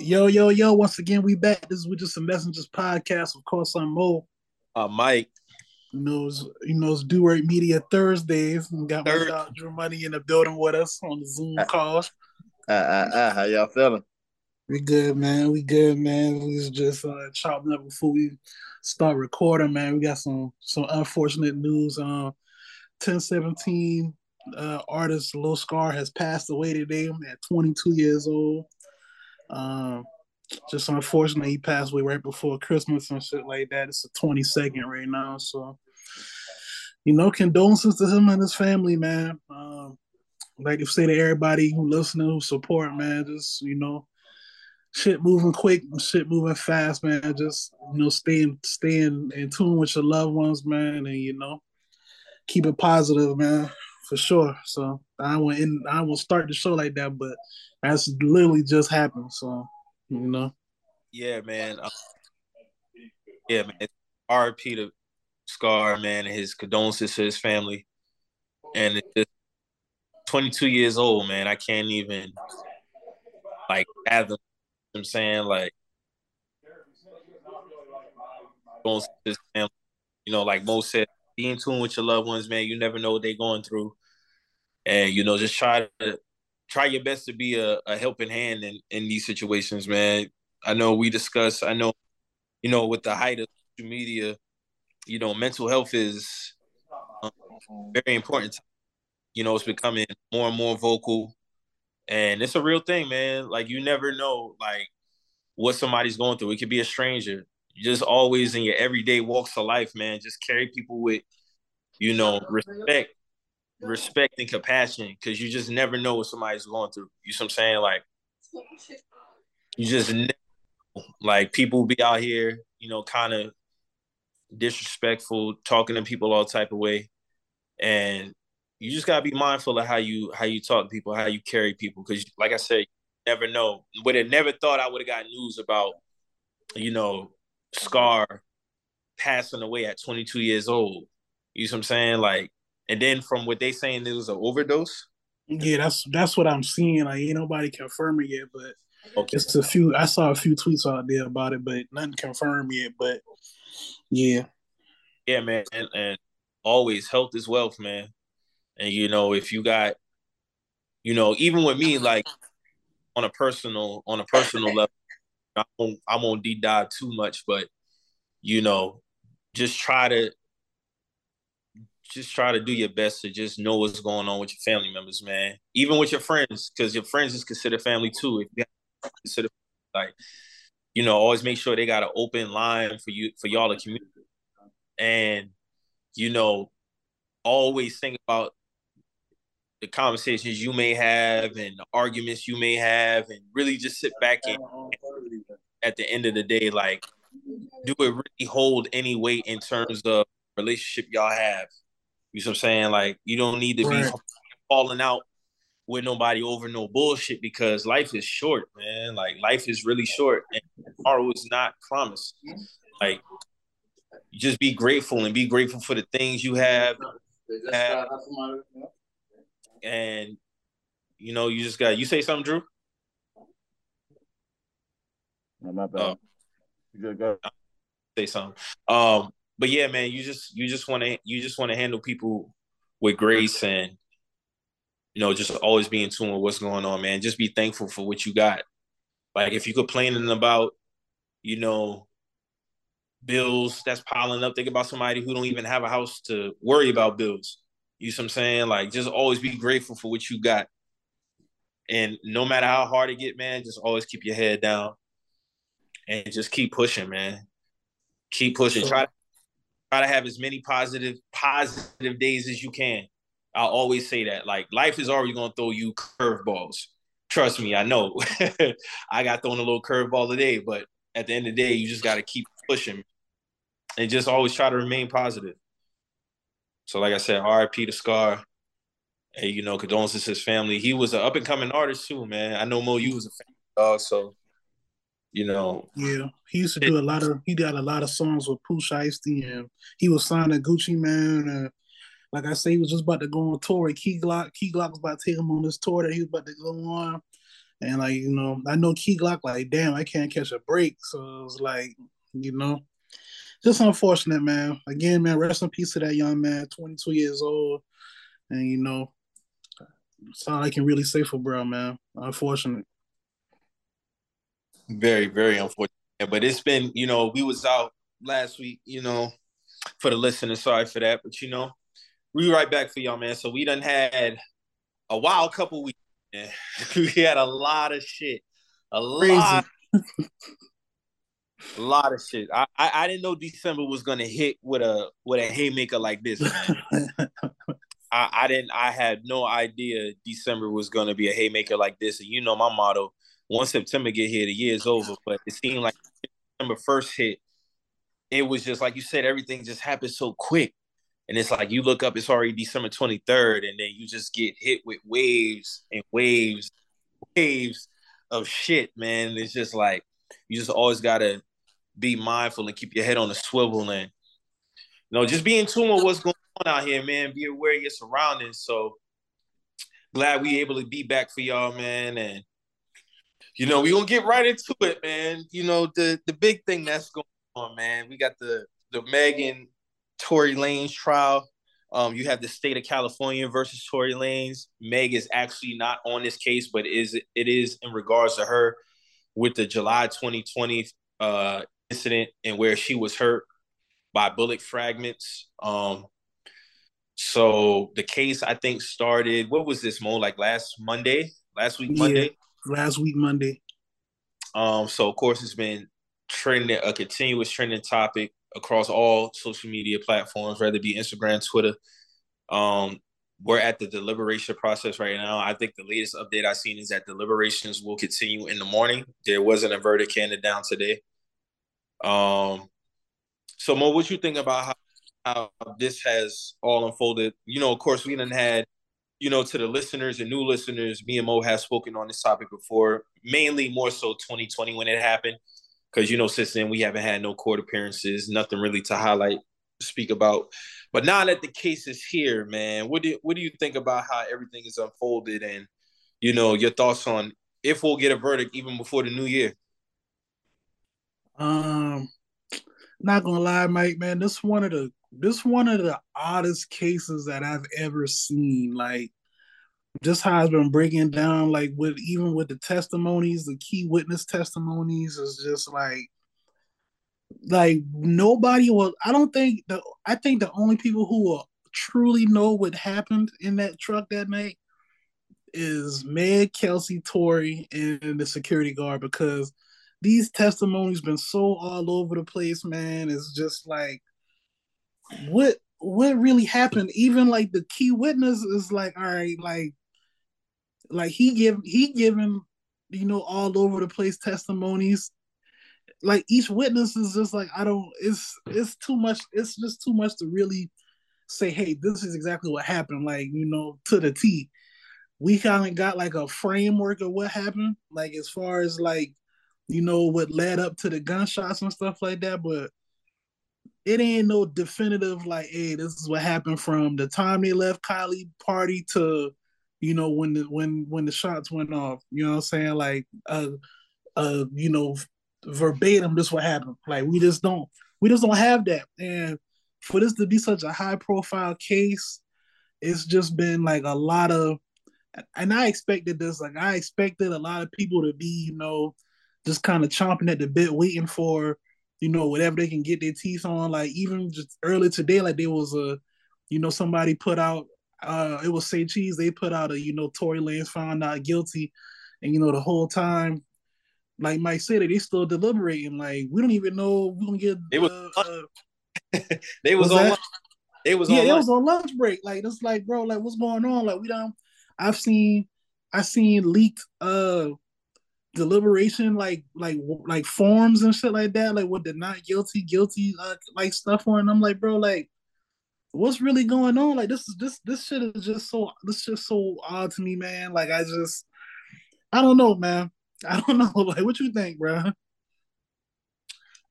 Yo, yo, yo, once again, we back. This is with just a messengers podcast. Of course, I'm Mo. Uh, Mike. You know, it's, you know, it's Do Right Media Thursdays. We got Third. my dog Drew Money in the building with us on the Zoom uh, call. Uh, uh, uh, how y'all feeling? We good, man. We good, man. We was just uh, chopping up before we start recording, man. We got some some unfortunate news. Um, 1017 uh, artist Lil Scarr has passed away today at 22 years old. Um, just unfortunately, he passed away right before Christmas and shit like that. It's the 22nd right now, so you know, condolences to him and his family, man. Um, like I say to everybody who listening, who support, man, just you know, shit moving quick, shit moving fast, man. Just you know, staying staying in tune with your loved ones, man, and you know, keep it positive, man, for sure. So I won't end, I won't start the show like that, but that's literally just happened. So you know. Yeah, man. Um, yeah, man. R.P. to Scarr, man, his condolences to his family. And it's just 22 years old, man. I can't even like fathom. I'm saying like. You know, like Mo said, be in tune with your loved ones, man. You never know what they're going through, and you know, just try to try your best to be a, a helping hand in, in these situations, man. I know we discuss, I know, you know, with the height of social media, you know, mental health is um, very important. You know, it's becoming more and more vocal. And it's a real thing, man. Like you never know like what somebody's going through. It could be a stranger. You just always in your everyday walks of life, man. Just carry people with, you know, respect respect and compassion because you just never know what somebody's going through. You know what I'm saying? Like you just like people be out here, you know, kind of disrespectful, talking to people all type of way. And you just gotta be mindful of how you how you talk to people, how you carry people. Cause like I said, never know. Would have never thought I would have got news about, you know, Scarr passing away at 22 years old. You know what I'm saying? Like and then from what they saying, it was an overdose. Yeah, that's that's what I'm seeing. Like ain't nobody confirming yet, but okay. it's a few. I saw a few tweets out there about it, but nothing confirmed yet. But yeah, yeah, man, and, and always health is wealth, man. And you know, if you got, you know, even with me, like on a personal on a personal level, I won't I won't deep dive too much, but you know, just try to just try to do your best to just know what's going on with your family members, man. Even with your friends, because your friends is considered family too. If you consider like, you know, always make sure they got an open line for you for y'all to communicate. And, you know, always think about the conversations you may have and the arguments you may have and really just sit back and at the end of the day, like, do it really hold any weight in terms of relationship y'all have? You know what I'm saying? Like you don't need to right. be falling out with nobody over no bullshit because life is short, man. Like life is really short and tomorrow is not promised. Like just be grateful and be grateful for the things you have. have. And you know, you just got you say something, Drew? No, my bad. Uh, you good go. Say something. Um, but yeah, man, you just you just want to you just want to handle people with grace and you know just always be in tune with what's going on, man. Just be thankful for what you got. Like if you're complaining about, you know, bills that's piling up, think about somebody who don't even have a house to worry about bills. You know what I'm saying? Like just always be grateful for what you got. And no matter how hard it get, man, just always keep your head down and just keep pushing, man. Keep pushing. Try try to have as many positive positive days as you can. I'll always say that. Like life is already gonna throw you curveballs. Trust me, I know. I got thrown a little curveball today, but at the end of the day, you just gotta keep pushing and just always try to remain positive. So, like I said, RIP to Scarr. Hey, you know, condolences to his family. He was an up and coming artist too, man. I know Mo, you was a fan dog, so you know. Yeah, he used to do a lot of. He got a lot of songs with Pooh Shiesty, and he was signed to Gucci Mane. And like I say, he was just about to go on tour with Key Glock. Key Glock was about to take him on this tour that he was about to go on. And like, you know, I know Key Glock, like, damn, I can't catch a break. So it was like, you know, just unfortunate, man. Again, man, rest in peace to that young man, 22 years old. And you know, that's all I can really say for bro, man. Unfortunate. Very, very unfortunate. But it's been, you know, we was out last week, you know, for the listeners. Sorry for that. But you know, we right back for y'all, man. So we done had a wild couple weeks. we had a lot of shit. A Crazy. lot. a lot of shit. I, I, I didn't know December was gonna hit with a with a haymaker like this, man. I, I didn't I had no idea December was gonna be a haymaker like this. And you know my motto, once September get here, the year is over. But it seemed like December first hit, it was just like you said, everything just happened so quick. And it's like you look up, it's already December 23rd, and then you just get hit with waves and waves, waves of shit, man. It's just like you just always gotta be mindful and keep your head on the swivel and you know, just be in tune with what's going on out here, man. Be aware of your surroundings. So glad we able to be back for y'all, man. And you know, we're gonna get right into it, man. You know, the the big thing that's going on, man. We got the the Megan Tory Lanez trial. Um, you have the state of California versus Tory Lanez. Meg is actually not on this case, but is it is in regards to her with the July 2020 uh, incident and where she was hurt by bullet fragments. Um, so the case I think started. What was this, Mo? Like last Monday, last week Monday. Last week Monday. Um. So of course it's been trending, a continuous trending topic across all social media platforms, whether it be Instagram, Twitter. Um, we're at the deliberation process right now. I think the latest update I've seen is that deliberations will continue in the morning. There wasn't a verdict handed down today. Um, so Mo, what you think about how, how this has all unfolded? You know, of course, we didn't had, you know, to the listeners and new listeners, me and Mo have spoken on this topic before, mainly more so 2020 when it happened. Because, you know, since then we haven't had no court appearances, nothing really to highlight, speak about. But now that the case is here, man, what do what do you think about how everything is unfolded and you know, your thoughts on if we'll get a verdict even before the new year? Um not gonna lie, Mike, man, this one of the this one of the oddest cases that I've ever seen. Like just how it's been breaking down, like with even with the testimonies, the key witness testimonies is just like like nobody will I don't think the I think the only people who will truly know what happened in that truck that night is Meg, Kelsey, Tory, and the security guard because these testimonies been so all over the place, man. It's just like what what really happened. Even like the key witness is like, all right, like like he give he given you know all over the place testimonies. Like each witness is just like I don't. It's it's too much. It's just too much to really say. Hey, this is exactly what happened. Like you know to the T. We kind of got like a framework of what happened. Like as far as like you know, what led up to the gunshots and stuff like that, but it ain't no definitive like, hey, this is what happened from the time they left Kylie party to, you know, when the when when the shots went off. You know what I'm saying? Like uh uh, you know, verbatim, this what happened. Like we just don't we just don't have that. And for this to be such a high profile case, it's just been like a lot of and I expected this, like I expected a lot of people to be, you know, just kind of chomping at the bit, waiting for you know whatever they can get their teeth on. Like even just earlier today, like there was a, you know, somebody put out. Uh, it was say cheese. They put out a you know Tory Lanez found not guilty, and you know the whole time, like Mike said, they still deliberating. Like we don't even know we're gonna get. They was. Uh, they was, was on. Lunch. They was yeah, it was on lunch break. Like it's like, bro, like what's going on? Like we don't. I've seen, I seen leaked uh deliberation like like like forms and shit like that like with the not guilty guilty uh, like stuff on i'm like bro like what's really going on? Like this is this this shit is just so this just so odd to me man. Like i just i don't know man. I don't know. Like what you think bro?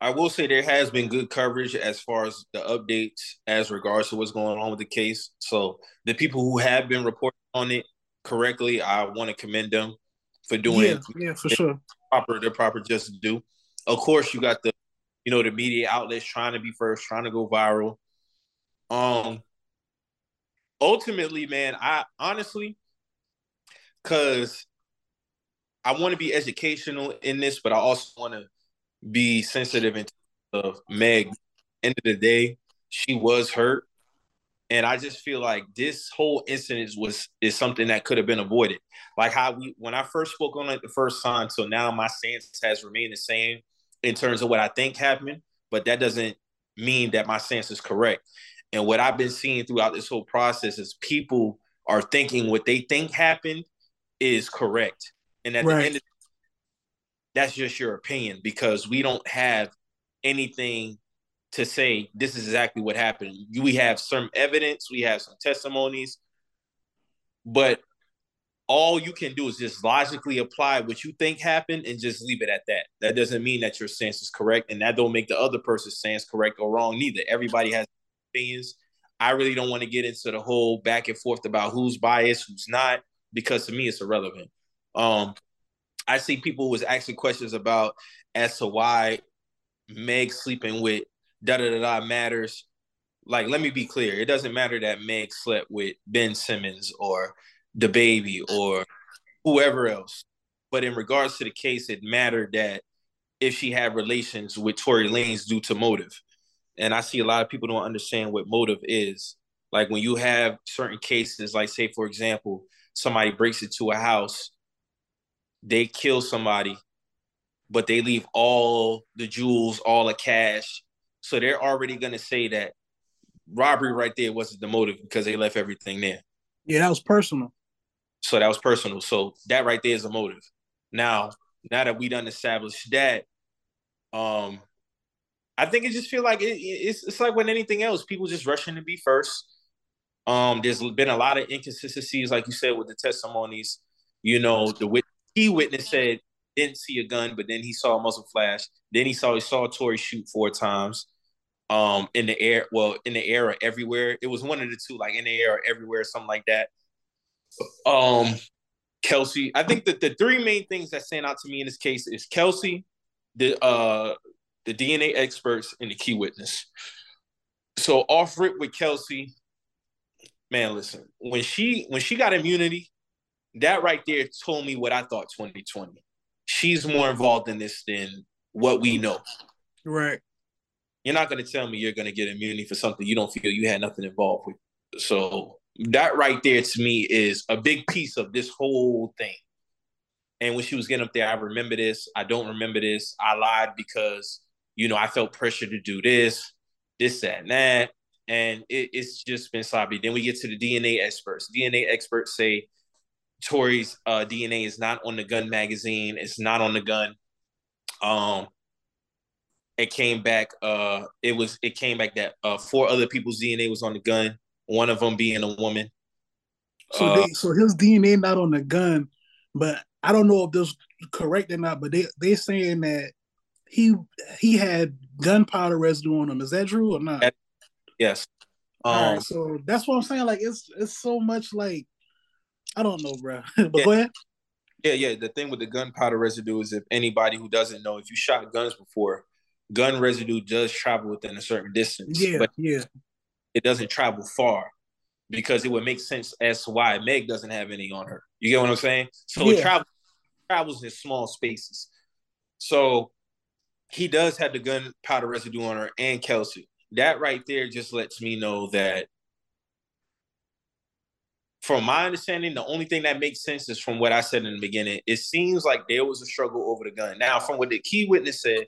I will say there has been good coverage as far as the updates as regards to what's going on with the case. So the people who have been reporting on it correctly, I want to commend them for doing yeah, yeah, for sure. Proper, the proper just to do. Of course, you got the, you know, the media outlets trying to be first, trying to go viral. Um, ultimately, man, I honestly, because I want to be educational in this, but I also want to be sensitive in of Meg. End of the day, she was hurt, and I just feel like this whole incident was is something that could have been avoided. Like how we when I first spoke on it the first time, so now my stance has remained the same in terms of what I think happened, but that doesn't mean that my stance is correct. And what I've been seeing throughout this whole process is people are thinking what they think happened is correct. And at right. the end of that's just your opinion because we don't have anything to say this is exactly what happened. We have some evidence, we have some testimonies, but all you can do is just logically apply what you think happened and just leave it at that. That doesn't mean that your stance is correct, and that don't make the other person's stance correct or wrong neither. Everybody has opinions. I really don't want to get into the whole back and forth about who's biased, who's not, because to me it's irrelevant. Um, I see people was asking questions about as to why Meg sleeping with da da da da matters. Like, let me be clear. It doesn't matter that Meg slept with Ben Simmons or the baby or whoever else. But in regards to the case, it mattered that if she had relations with Tory Lanez due to motive. And I see a lot of people don't understand what motive is. Like when you have certain cases, like say, for example, somebody breaks into a house, they kill somebody, but they leave all the jewels, all the cash. So they're already gonna say that robbery right there wasn't the motive because they left everything there. Yeah, that was personal. So that was personal. So that right there is a motive. Now, now that we done established that, um, I think it just feel like it, it's it's like when anything else, people just rushing to be first. Um, there's been a lot of inconsistencies, like you said, with the testimonies. You know, the wit- key witness said didn't see a gun, but then he saw a muzzle flash. Then he saw he saw Tory shoot four times. Um, in the air, well, in the air or everywhere. It was one of the two, like in the air or everywhere, something like that. Um, Kelsey, I think that the three main things that stand out to me in this case is Kelsey, the uh the DNA experts, and the key witness. So off rip with Kelsey, man, listen, when she when she got immunity, that right there told me what I thought 2020. She's more involved in this than what we know. Right. You're not gonna tell me you're gonna get immunity for something you don't feel you had nothing involved with. So that right there to me is a big piece of this whole thing. And when she was getting up there, I remember this. I don't remember this. I lied because you know, I felt pressure to do this, this, that, and that. And it, it's just been sloppy. Then we get to the DNA experts. DNA experts say Tory's uh, DNA is not on the gun magazine. It's not on the gun. Um, it came back. Uh, it was. It came back that uh, four other people's DNA was on the gun. One of them being a woman. So, uh, they, so his DNA not on the gun, but I don't know if this correct or not. But they they saying that he he had gunpowder residue on him. Is that true or not? Yes. Um, right, so that's what I'm saying. Like it's it's so much like I don't know, bro. but yeah. go ahead. Yeah, yeah. The thing with the gunpowder residue is if anybody who doesn't know, if you shot guns before, gun residue does travel within a certain distance. Yeah, but yeah. It doesn't travel far because it would make sense as to why Meg doesn't have any on her. You get what I'm saying? So yeah. it travels travels in small spaces. So he does have the gunpowder residue on her and Kelsey. That right there just lets me know that, from my understanding, the only thing that makes sense is from what I said in the beginning. It seems like there was a struggle over the gun. Now, from what the key witness said,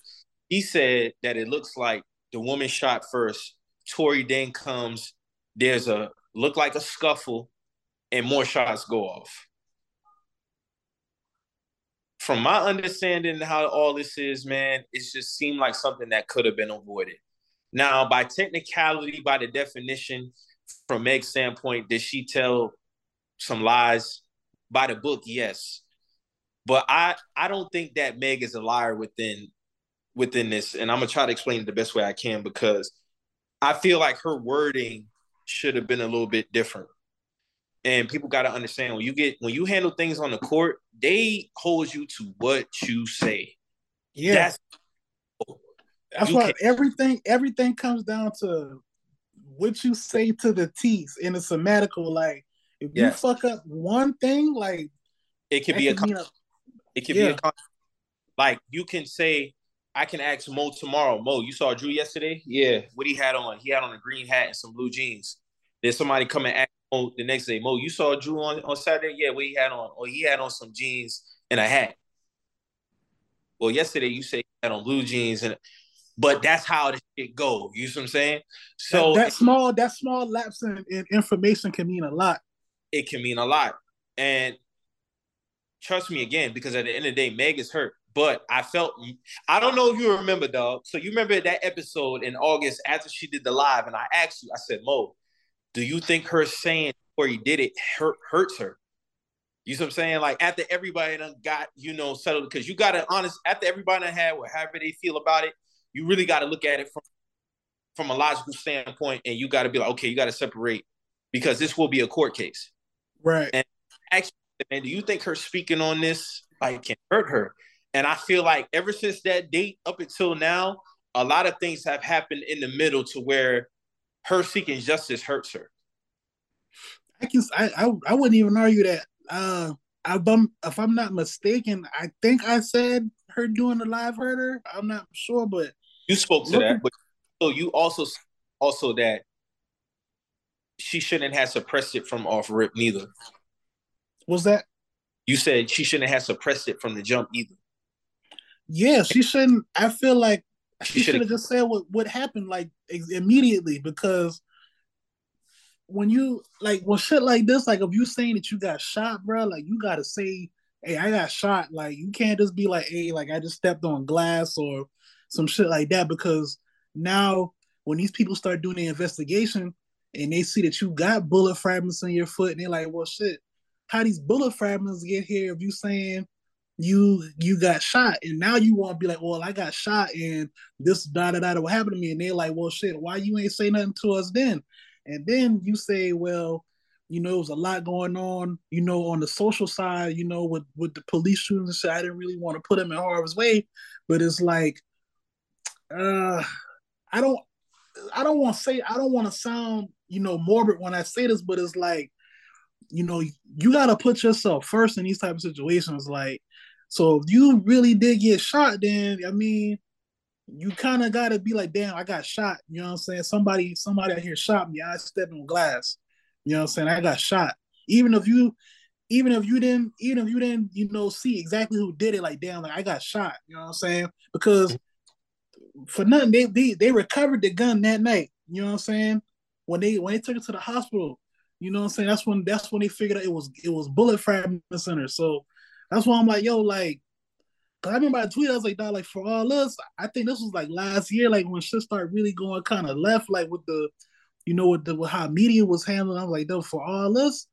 he said that it looks like the woman shot first. Tory then comes. There's a look like a scuffle, and more shots go off from my understanding how all this is, man, it just seemed like something that could have been avoided. Now, by technicality, by the definition, from Meg's standpoint, did she tell some lies? By the book, yes. But I I don't think that Meg is a liar within within this. And I'm gonna try to explain it the best way I can because I feel like her wording should have been a little bit different. and people got to understand when you get when you handle things on the court, they hold you to what you say. Yeah, that's, that's why everything everything comes down to what you say to the teeth in a semantical. Like if yes. you fuck up one thing, like it could be a, a, it could yeah. be a like you can say I can ask Mo tomorrow. Mo, you saw Drew yesterday? Yeah. What he had on? He had on a green hat and some blue jeans. Then somebody come and ask Mo the next day, Mo, you saw Drew on, on Saturday? Yeah, what he had on? Or he had on some jeans and a hat. Well, yesterday you say he had on blue jeans and but that's how this shit go. You see what I'm saying? So that, that small, that small lapse in, in information can mean a lot. It can mean a lot. And trust me again, because at the end of the day, Meg is hurt. But I felt I don't know if you remember, dog. So you remember that episode in August after she did the live, and I asked you, I said, Mo, do you think her saying where he did it hurt hurts her? You see what I'm saying? Like after everybody done got, you know, settled, because you gotta honest, after everybody done had whatever they feel about it, you really gotta look at it from from a logical standpoint, and you gotta be like, okay, you gotta separate because this will be a court case. Right. And actually, man, do you think her speaking on this like can hurt her? And I feel like ever since that date up until now, a lot of things have happened in the middle to where her seeking justice hurts her. I can I I, I wouldn't even argue that. Uh, if I'm, if I'm not mistaken, I think I said her doing the live herder. I'm not sure, but you spoke to that. But so you also also that she shouldn't have suppressed it from off rip neither. Was that? You said she shouldn't have suppressed it from the jump either. Yeah, she shouldn't. I feel like she, she should have just said what what happened like immediately because when you like well shit like this, like if you saying that you got shot, bro, like you gotta say, "Hey, I got shot." Like you can't just be like, "Hey, like I just stepped on glass" or some shit like that because now when these people start doing the investigation and they see that you got bullet fragments in your foot and they're like, "Well, shit, how these bullet fragments get here?" If you saying you you got shot and now you want to be like well i got shot and this da da da what happened to me and they're like well shit why you ain't say nothing to us then and then you say well you know, was a lot going on, you know, on the social side, you know, with with the police shootings and shit. I didn't really want to put them in harm's way, but it's like, uh, I don't, I don't want to say, I don't want to sound, you know, morbid when I say this, but it's like, you know, you got to put yourself first in these type of situations. Like, so if you really did get shot, then I mean, you kind of got to be like, damn, I got shot. You know what I'm saying? Somebody, somebody out here shot me. I stepped on glass. You know what I'm saying? I got shot. Even if you, even if you didn't, even if you didn't, you know, see exactly who did it, like damn, like I got shot. You know what I'm saying? Because for nothing, they they, they recovered the gun that night. You know what I'm saying? When they when they took it to the hospital, you know what I'm saying? That's when that's when they figured out it was it was bullet fragments in her. So that's why I'm like, yo, like, cause I remember I tweeted, I was like, dog, like for all us, I think this was like last year, like when shit started really going kind of left, like with the, you know, with the with how media was handling. I'm like, though, for all us,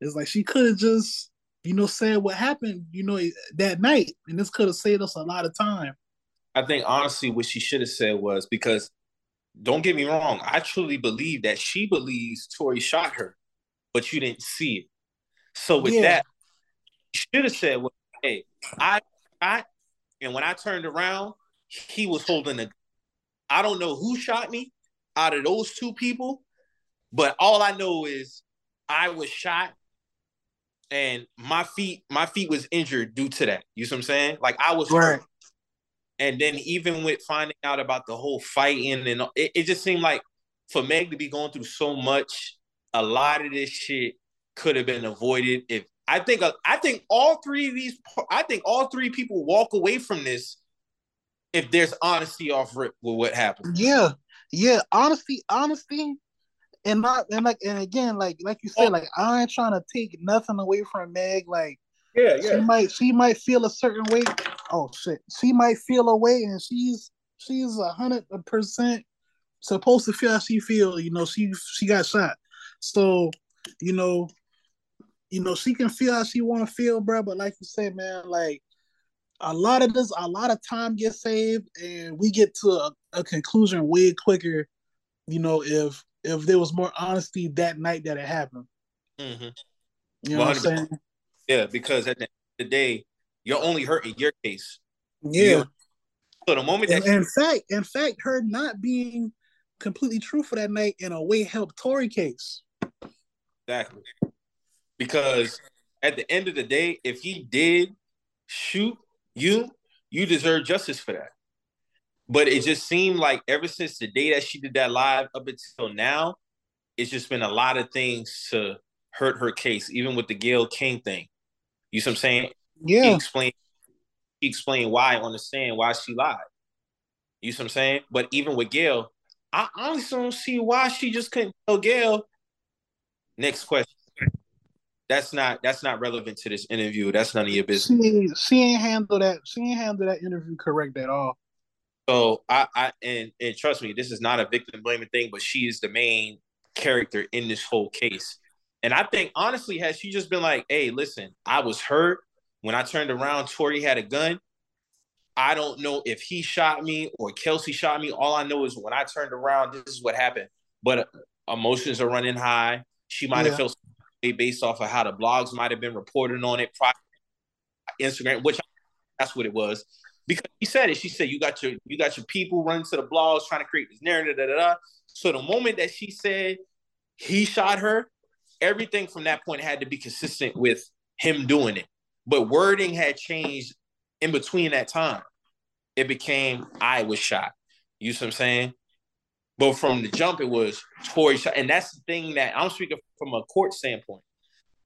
it's like she could have just, you know, said what happened, you know, that night, and this could have saved us a lot of time. I think honestly, what she should have said was because, don't get me wrong, I truly believe that she believes Tory shot her, but you didn't see it. So with yeah. that, should have said, well, hey, I, I, and when I turned around, he was holding a. I don't know who shot me out of those two people, but all I know is I was shot and my feet, my feet was injured due to that. You see what I'm saying? Like I was right. hurt. And then even with finding out about the whole fighting and it, it just seemed like for Meg to be going through so much, a lot of this shit could have been avoided if I think uh, I think all three of these I think all three people walk away from this if there's honesty off rip with what happened. Yeah, yeah, honesty, honesty, and not and like and again like like you said, oh. like I ain't trying to take nothing away from Meg. Like yeah, yeah, she might she might feel a certain way. Oh shit, she might feel a way, and she's she's a hundred percent supposed to feel how she feel. You know, she she got shot, so you know you know, she can feel how she want to feel, bro. But like you said, man, like a lot of this, a lot of time gets saved, and we get to a, a conclusion way quicker. You know, if if there was more honesty that night that it happened. Mm-hmm. You know what I'm saying? Yeah, because at the end of the day, you're only hurt in your case. Yeah. You're- so the moment that In, in fact, in fact, her not being completely truthful that night in a way helped Tory case. Exactly. Because at the end of the day, if he did shoot you, you deserve justice for that. But it just seemed like ever since the day that she did that live up until now, it's just been a lot of things to hurt her case, even with the Gayle King thing. You see what I'm saying? Yeah. explained he explained why I understand why she lied. You see what I'm saying? But even with Gayle, I honestly don't see why she just couldn't tell Gayle. Next question. That's not that's not relevant to this interview. That's none of your business. She, she ain't handle that. She ain't handle that interview correct at all. So I, I and and trust me, this is not a victim blaming thing, but she is the main character in this whole case. And I think honestly, had she just been like, "Hey, listen, I was hurt when I turned around. Tory had a gun. I don't know if he shot me or Kelsey shot me. All I know is when I turned around, this is what happened. But uh, emotions are running high. She might Yeah. have felt way based off of how the blogs might have been reporting on it, Instagram, which that's what it was. Because she said it. She said you got your you got your people running to the blogs trying to create this narrative. Da, da, da. So the moment that she said he shot her, everything from that point had to be consistent with him doing it. But wording had changed in between that time. It became I was shot. You see what I'm saying? But from the jump, it was Tory shot. And that's the thing that I'm speaking from a court standpoint.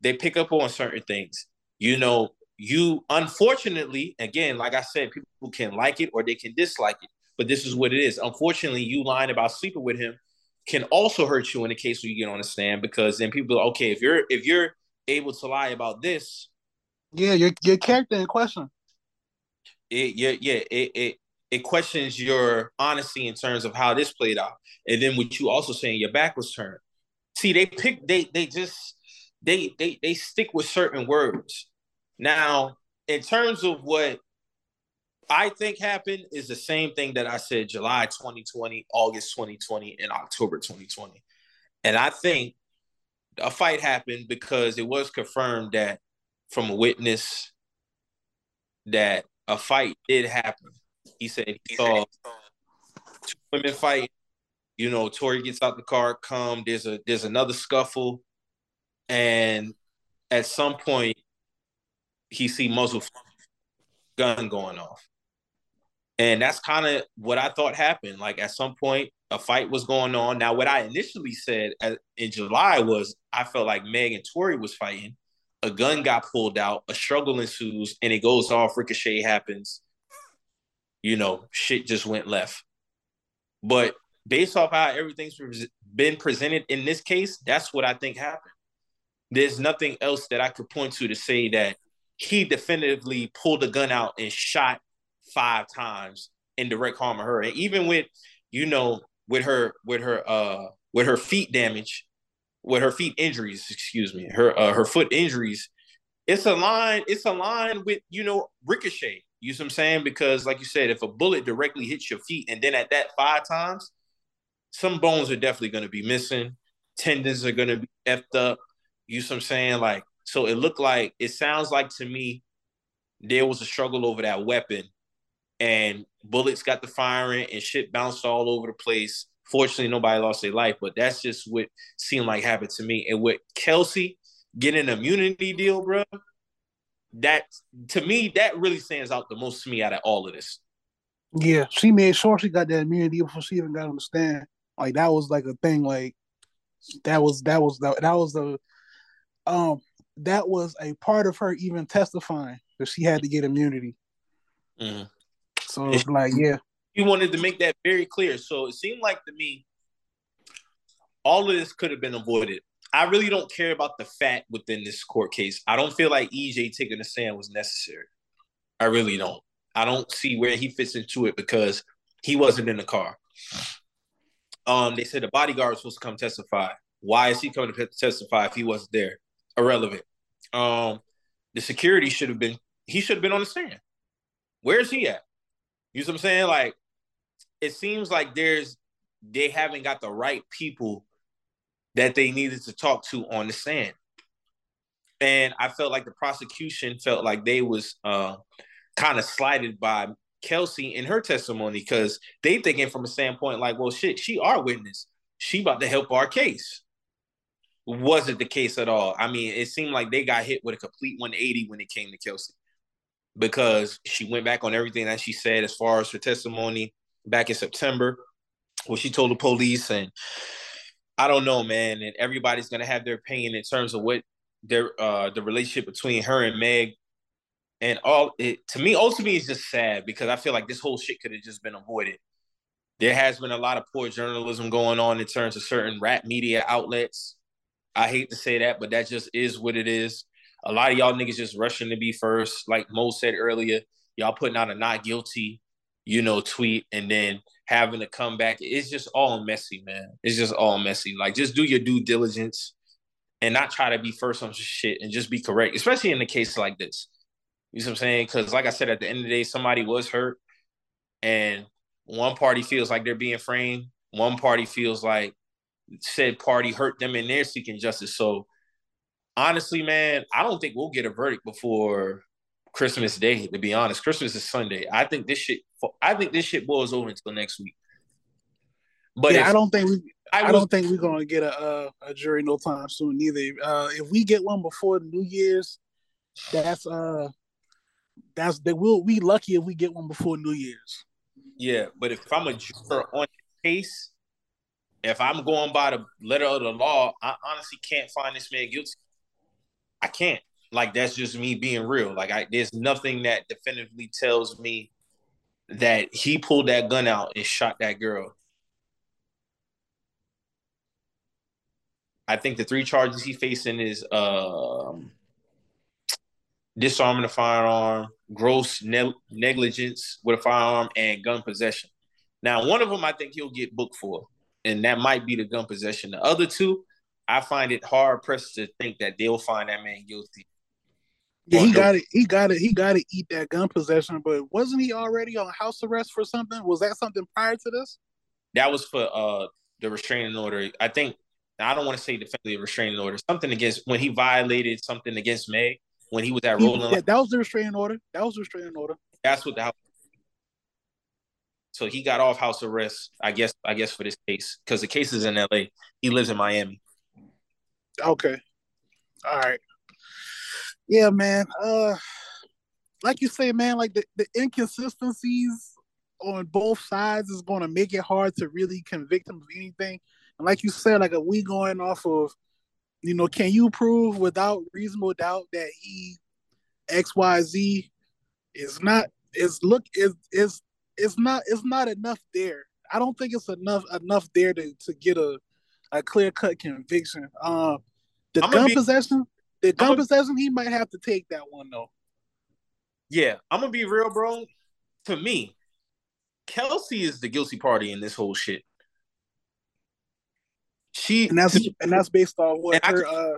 They pick up on certain things. You know, you unfortunately, again, like I said, people can like it or they can dislike it. But this is what it is. Unfortunately, you lying about sleeping with him can also hurt you in the case where you get on the stand because then people okay, if you're if you're able to lie about this, Yeah, your your character in question. it yeah, yeah, it it it questions your honesty in terms of how this played out. And then what you also saying your back was turned. See, they pick they they just they they they stick with certain words. Now, in terms of what I think happened is the same thing that I said July 2020, August 2020, and October 2020. And I think a fight happened because it was confirmed that from a witness that a fight did happen. He said he saw two women fight. You know, Tory gets out the car, come, there's a there's another scuffle, and at some point he see muzzle gun going off. And that's kind of what I thought happened. Like at some point, a fight was going on. Now, what I initially said in July was I felt like Meg and Tory was fighting. A gun got pulled out, a struggle ensues, and it goes off. Ricochet happens. You know, shit just went left. But based off how everything's been presented in this case, that's what I think happened. There's nothing else that I could point to to say that he definitively pulled a gun out and shot five times in direct harm of her. And even with, you know, with her with her uh with her feet damage, with her feet injuries, excuse me, her uh, her foot injuries, it's a line, it's a line with, you know, ricochet. You see what I'm saying? Because like you said, if a bullet directly hits your feet and then at that five times, some bones are definitely gonna be missing, tendons are gonna be effed up. You see what I'm saying? Like, so it looked like it sounds like to me there was a struggle over that weapon and bullets got the firing and shit bounced all over the place. Fortunately, nobody lost their life, but that's just what seemed like happened to me. And with Kelsey getting an immunity deal, bro, that to me that really stands out the most to me out of all of this. Yeah, she made sure she got that immunity before she even got on the stand. Like that was like a thing. Like that was that was the that was the um that was a part of her even testifying that she had to get immunity. Mhm. So it's like, yeah, He wanted to make that very clear. So it seemed like to me, all of this could have been avoided. I really don't care about the fact within this court case. I don't feel like EJ taking the stand was necessary. I really don't. I don't see where he fits into it because he wasn't in the car. Um, they said the bodyguard was supposed to come testify. Why is he coming to testify if he wasn't there? Irrelevant. Um, the security should have been. He should have been on the stand. Where's he at? You know what I'm saying? Like, it seems like there's they haven't got the right people that they needed to talk to on the stand. and I felt like the prosecution felt like they was uh, kind of slighted by Kelsey in her testimony because they thinking from a standpoint like, well, shit, she our witness. She about to help our case. Wasn't the case at all. I mean, it seemed like they got hit with a complete 180 when it came to Kelsey because she went back on everything that she said as far as her testimony back in September, what she told the police. And I don't know, man. And everybody's gonna have their opinion in terms of what their uh the relationship between her and Meg and all it to me ultimately is just sad because I feel like this whole shit could have just been avoided. There has been a lot of poor journalism going on in terms of certain rap media outlets. I hate to say that, but that just is what it is. A lot of y'all niggas just rushing to be first, like Mo said earlier. Y'all putting out a not guilty, you know, tweet and then having to come back. It's just all messy, man. It's just all messy. Like, just do your due diligence and not try to be first on shit and just be correct, especially in a case like this. You know what I'm saying? Because like I said, at the end of the day, somebody was hurt, and one party feels like they're being framed. One party feels like said party hurt them and they're seeking justice. So honestly, man, I don't think we'll get a verdict before Christmas Day. To be honest, Christmas is Sunday. I think this shit. I think this shit boils over until next week. But yeah, if, I don't think we. I, was, I, don't think we're gonna get a, a, a jury no time soon either. Uh, if we get one before New Year's, that's uh that's that we'll we lucky if we get one before New Year's. Yeah, but if I'm a juror on the case, if I'm going by the letter of the law, I honestly can't find this man guilty. I can't. Like that's just me being real. Like I there's nothing that definitively tells me that he pulled that gun out and shot that girl. I think the three charges he facing is um disarming a firearm, gross ne- negligence with a firearm, and gun possession. Now, one of them I think he'll get booked for, and that might be the gun possession. The other two, I find it hard pressed to think that they'll find that man guilty. Yeah, he got it. He got it. He got to eat that gun possession. But wasn't he already on house arrest for something? Was that something prior to this? That was for uh the restraining order. I think I don't want to say definitively restraining order. Something against when he violated something against Meg when he was at Rolling. Yeah, that was the restraining order. That was the restraining order. That's what the house. So he got off house arrest, I guess. I guess for this case because the case is in L.A. He lives in Miami. Okay. All right. Yeah, man. Uh, like you say, man, like the, the inconsistencies on both sides is going to make it hard to really convict him of anything. And like you said, like a we going off of you know, can you prove without reasonable doubt that he X Y Z is not is look is is it's not it's not enough there. I don't think it's enough enough there to, to get a a clear cut conviction. Um, the I'm gun be, possession, the possession, he might have to take that one though. Yeah, I'm gonna be real, bro. To me, Kelsey is the guilty party in this whole shit. She and that's and that's based on what her. I, uh,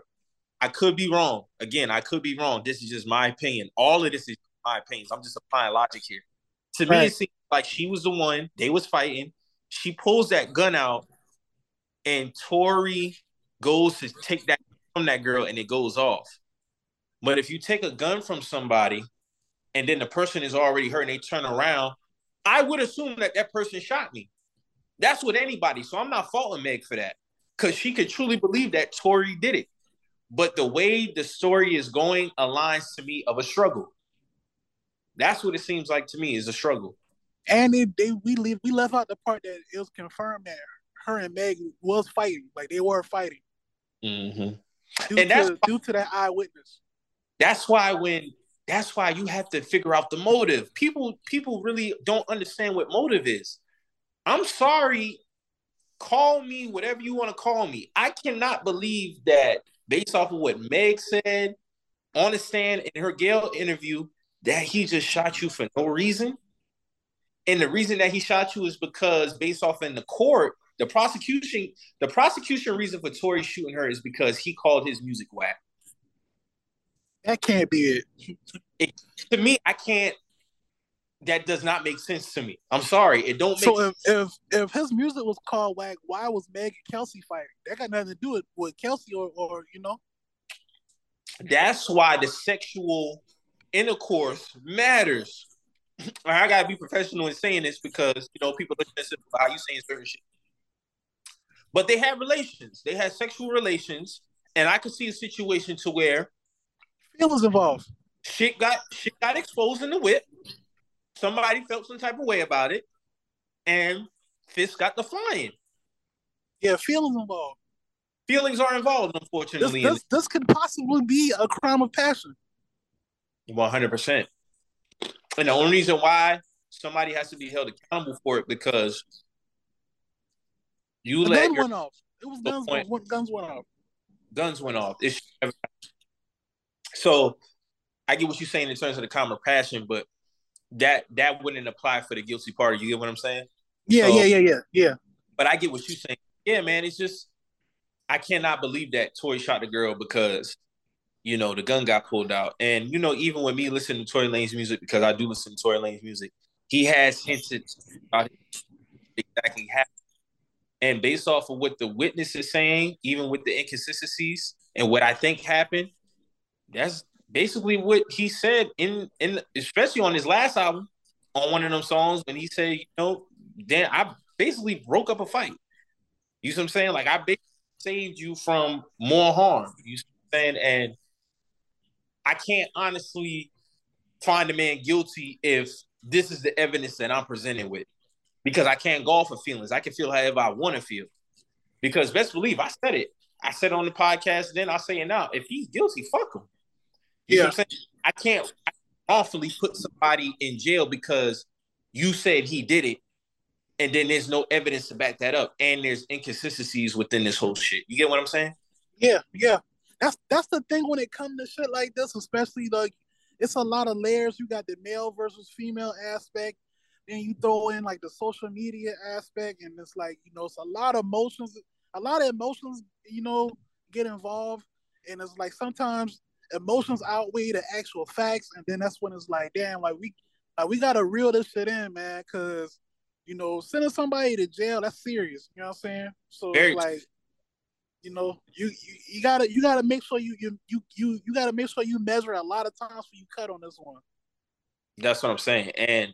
I could be wrong. Again, I could be wrong. This is just my opinion. All of this is my opinions. I'm just applying logic here. To right. me, it seems like she was the one. They was fighting. She pulls that gun out, and Tory goes to take that from that girl, and it goes off. But if you take a gun from somebody, and then the person is already hurt, and they turn around, I would assume that that person shot me. That's what anybody. So I'm not faulting Meg for that because she could truly believe that Tory did it. But the way the story is going aligns to me of a struggle. That's what it seems like to me is a struggle. And it, they we leave we left out the part that it was confirmed that her and Meg was fighting, like they were fighting. Mm-hmm. Due and that's to, due to that eyewitness. That's why when that's why you have to figure out the motive. People people really don't understand what motive is. I'm sorry call me whatever you want to call me. I cannot believe that based off of what Meg said on the stand in her Gayle interview, that he just shot you for no reason. And the reason that he shot you is because based off in the court, the prosecution, the prosecution reason for Tory shooting her is because he called his music whack. That can't be it. it to me, I can't that does not make sense to me. I'm sorry, it don't. so if, if, if his music was called whack, why was Meg and Kelsey fighting? That got nothing to do with with Kelsey or or you know. That's why the sexual intercourse matters. I gotta be professional in saying this because you know people are sensitive about how you saying certain shit. But they had relations. They had sexual relations, and I could see a situation to where feelings involved. Shit got shit got exposed in the whip. Somebody felt some type of way about it, and Fist got the flying. Yeah, feelings involved. Feelings are involved, unfortunately. This, this, this could possibly be a crime of passion. One hundred percent. And the only reason why somebody has to be held accountable for it because you the let gun your, went off. It was guns. Went, guns went off. Guns went off. It's, so I get what you're saying in terms of the common passion, but that that wouldn't apply for the guilty party. You get what I'm saying? Yeah, so, yeah, yeah, yeah, yeah. But I get what you're saying. Yeah, man. It's just I cannot believe that Tory shot the girl because you know the gun got pulled out. And you know, even with me listening to Tory Lanez music, because I do listen to Tory Lanez music, he has hinted about exactly happened. And based off of what the witness is saying, even with the inconsistencies and what I think happened, that's basically what he said in in especially on his last album, on one of them songs when he said, you know, then I basically broke up a fight. You see what I'm saying? Like I basically saved you from more harm. You see what I'm saying? And I can't honestly find a man guilty if this is the evidence that I'm presenting with. Because I can't go off of feelings. I can feel however I want to feel. Because best believe I said it. I said on the podcast, then I'll say it now. If he's guilty, fuck him. You yeah. i can't awfully put somebody in jail because you said he did it, and then there's no evidence to back that up, and there's inconsistencies within this whole shit. You get what I'm saying? Yeah, yeah. That's that's the thing when it comes to shit like this, especially like it's a lot of layers. You got the male versus female aspect, then you throw in like the social media aspect, and it's like you know it's a lot of emotions, a lot of emotions, you know, get involved, and it's like sometimes emotions outweigh the actual facts, and then that's when it's like, damn, like we like we gotta reel this shit in, man, because you know, sending somebody to jail, that's serious. You know what I'm saying? So Very it's like, you know, you, you you gotta you gotta make sure you you you you you gotta make sure you measure a lot of times when you cut on this one. That's what I'm saying. And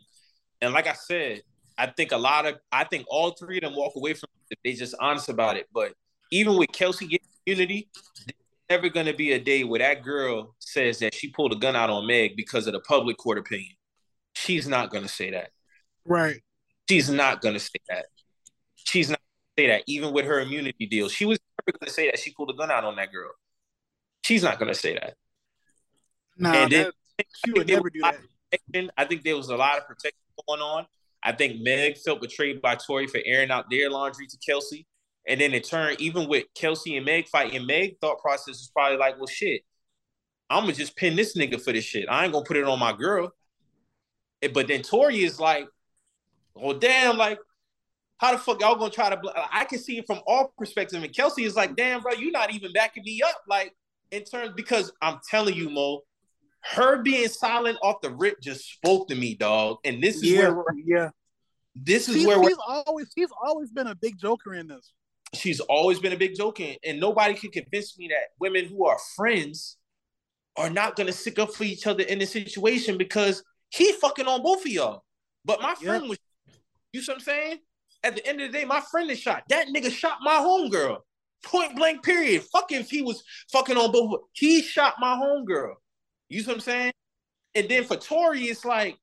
and like I said, I think a lot of I think all three of them walk away from it they just honest about it. But even with Kelsey getting immunity, never gonna be a day where that girl says that she pulled a gun out on Meg because of the public court opinion. She's not gonna say that. Right. She's not gonna say that. She's not gonna say that, even with her immunity deal. She was never gonna say that she pulled a gun out on that girl. She's not gonna say that. No, nah, she would never do that. I think there was a lot of protection going on. I think Meg felt betrayed by Tory for airing out their laundry to Kelsey. And then in turn, even with Kelsey and Meg fighting, Meg thought process was probably like, well, shit, I'm gonna just pin this nigga for this shit. I ain't gonna put it on my girl. But then Tory is like, well, damn, like, how the fuck y'all gonna try to? Bl-? I can see it from all perspectives. And Kelsey is like, damn, bro, you're not even backing me up, like in terms because I'm telling you, Mo, her being silent off the rip just spoke to me, dog. And this is yeah, where, yeah, this is where he's always he's always been a big joker in this. She's always been a big joker, and nobody can convince me that women who are friends are not gonna stick up for each other in this situation because he fucking on both of y'all. But my friend was, you see what I'm saying? At the end of the day, my friend is shot. That nigga shot my homegirl. Point blank, period. Fuck if he was fucking on both. He shot my homegirl. You see what I'm saying? And then for Tory, it's like,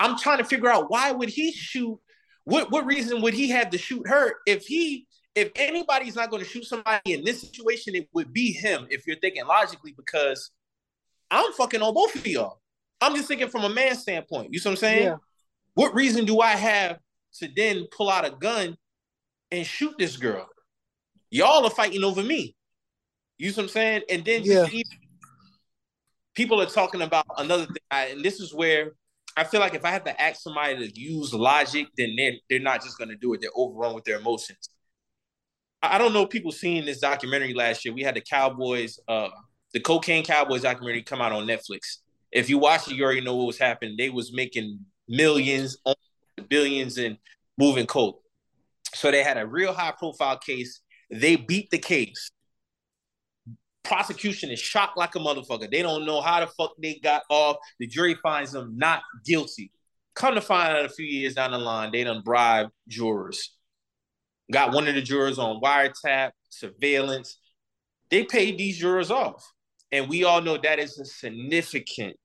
I'm trying to figure out why would he shoot? What what reason would he have to shoot her if he if anybody's not going to shoot somebody in this situation, it would be him. If you're thinking logically, because I'm fucking on both of y'all. I'm just thinking from a man standpoint. You see what I'm saying? Yeah. What reason do I have to then pull out a gun and shoot this girl? Y'all are fighting over me. You see what I'm saying? And then yeah. People are talking about another thing, I, and this is where I feel like if I have to ask somebody to use logic, then they're they're not just going to do it. They're overrun with their emotions. I don't know people seeing this documentary last year. We had the Cowboys, uh, the Cocaine Cowboys documentary come out on Netflix if you watch it, you already know what was happening. They was making millions, billions, and moving coke. So they had a real high profile case. They beat the case. Prosecution is shocked like a motherfucker. They don't know how the fuck they got off. The jury finds them not guilty. Come to find out a few years down the line, they done bribed jurors. Got one of the jurors on wiretap, surveillance. They paid these jurors off. And we all know that is a significant,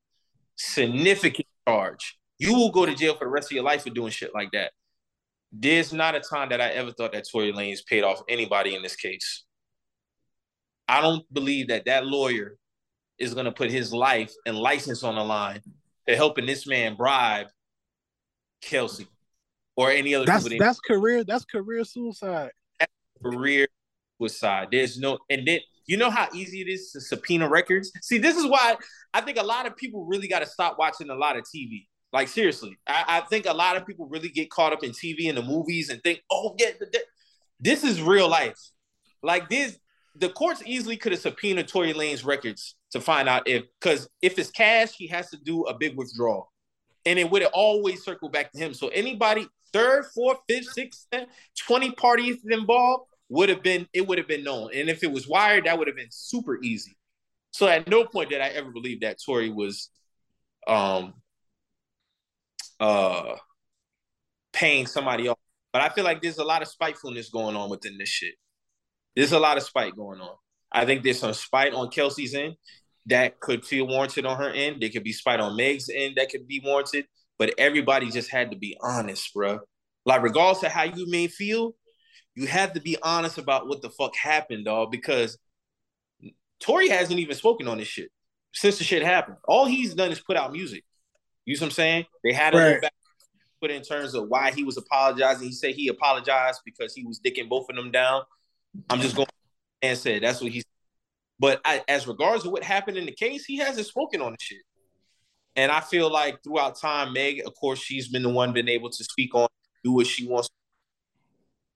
significant charge. You will go to jail for the rest of your life for doing shit like that. There's not a time that I ever thought that Tory Lanez paid off anybody in this case. I don't believe that that lawyer is going to put his life and license on the line to helping this man bribe Kelsey or any other. That's that's career. That's career suicide. That's career suicide. There's no, and then you know how easy it is to subpoena records. See, this is why I think a lot of people really got to stop watching a lot of TV. Like seriously, I, I, think a lot of people really get caught up in TV and the movies and think, oh yeah, this is real life. Like this, the courts easily could have subpoenaed Tory Lanez records to find out if, because if it's cash, he has to do a big withdrawal, and it would have always circled back to him. So anybody, third, fourth, fifth, sixth, 20 parties involved would have been, it would have been known. And if it was wired, that would have been super easy. So at no point did I ever believe that Tory was um uh paying somebody off. But I feel like there's a lot of spitefulness going on within this shit. There's a lot of spite going on. I think there's some spite on Kelsey's end that could feel warranted on her end. There could be spite on Meg's end that could be warranted. But everybody just had to be honest, bro. Like, regardless of how you may feel, you have to be honest about what the fuck happened, dog. Because Tory hasn't even spoken on this shit since the shit happened. All he's done is put out music. You know what I'm saying? They had right. back put in terms of why he was apologizing. He said he apologized because he was dicking both of them down. I'm just going and said that's what he's. But I, as regards to what happened in the case, he hasn't spoken on the shit. And I feel like throughout time, Meg, of course, she's been the one been able to speak on, do what she wants.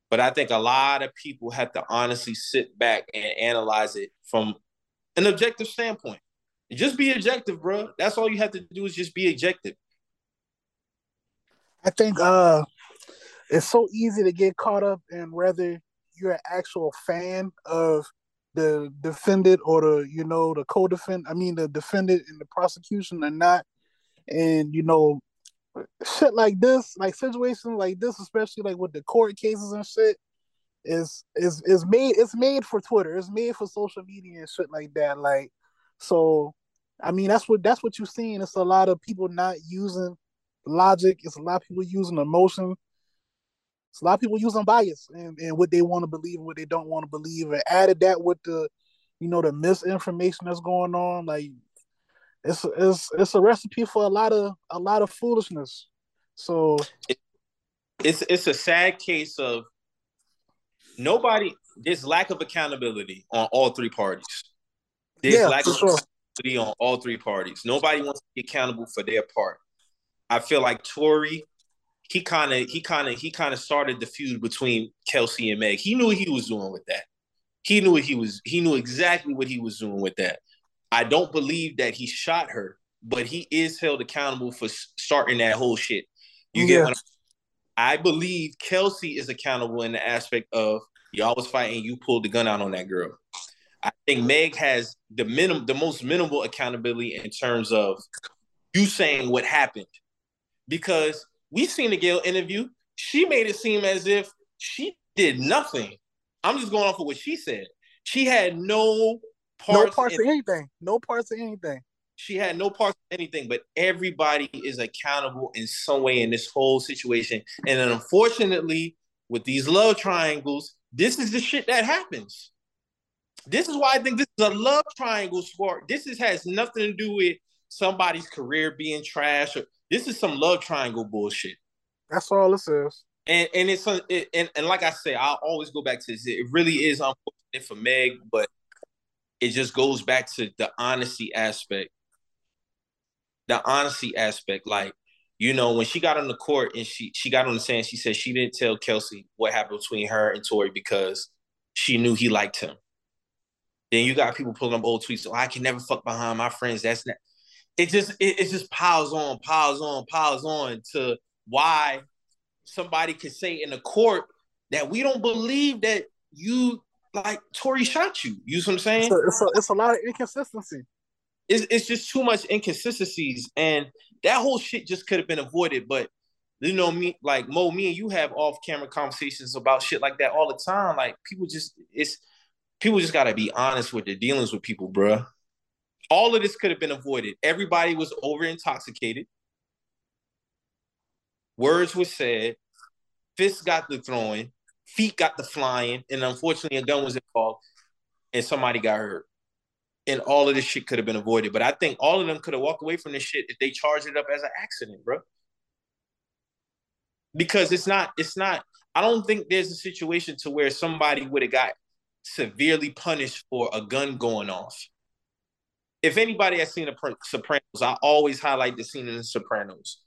But I think a lot of people have to honestly sit back and analyze it from an objective standpoint. Just be objective, bro. That's all you have to do is just be objective. I think uh it's so easy to get caught up in whether you're an actual fan of the defendant or the you know the co-defendant. I mean the defendant in the prosecution or not. And you know, shit like this, like situations like this, especially like with the court cases and shit, is is is made. It's made for Twitter. It's made for social media and shit like that. Like so, I mean, that's what that's what you're seeing. It's a lot of people not using logic. It's a lot of people using emotion. It's a lot of people using bias and, and what they want to believe and what they don't want to believe. And added that with the, you know, the misinformation that's going on. Like, it's it's it's a recipe for a lot of a lot of foolishness. So, it's it's a sad case of nobody. There's lack of accountability on all three parties. There's yeah, lack of sure. on all three parties. Nobody wants to be accountable for their part. I feel like Tory, he kind of he kind of he kind of started the feud between Kelsey and Meg. He knew what he was doing with that. He knew what he was he knew exactly what he was doing with that. I don't believe that he shot her, but he is held accountable for starting that whole shit. You get what I believe Kelsey is accountable in the aspect of y'all was fighting, you pulled the gun out on that girl. I think Meg has the minimum, the most minimal accountability in terms of you saying what happened, because we seen the Gayle interview. She made it seem as if she did nothing. I'm just going off of what she said. She had no parts, no parts in, of anything. No parts of anything. She had no parts of anything, but everybody is accountable in some way in this whole situation. And unfortunately, with these love triangles, this is the shit that happens. This is why I think this is a love triangle sport. This is, has nothing to do with somebody's career being trash. Or, this is some love triangle bullshit. That's all this is. And and it's it, and and like I say, I always go back to this. It really is unfortunate for Meg, but it just goes back to the honesty aspect. The honesty aspect, like you know, when she got on the court and she she got on the stand, she said she didn't tell Kelsey what happened between her and Tory because she knew he liked him. Then you got people pulling up old tweets. Oh, I can never fuck behind my friends. That's not. It just it, it just piles on, piles on, piles on to why somebody could say in the court that we don't believe that you like Tory shot you. You know what I'm saying? It's a, it's a, it's a lot of inconsistency. It's it's just too much inconsistencies, and that whole shit just could have been avoided. But you know me, like Mo, me and you have off camera conversations about shit like that all the time. Like people just it's people just gotta be honest with their dealings with people, bruh. All of this could have been avoided. Everybody was over intoxicated. Words were said. Fists got the throwing. Feet got the flying. And unfortunately, a gun was involved and somebody got hurt. And all of this shit could have been avoided. But I think all of them could have walked away from this shit if they charged it up as an accident, bro. Because it's not, it's not, I don't think there's a situation to where somebody would have got severely punished for a gun going off if anybody has seen the Sopranos, I always highlight the scene in the Sopranos.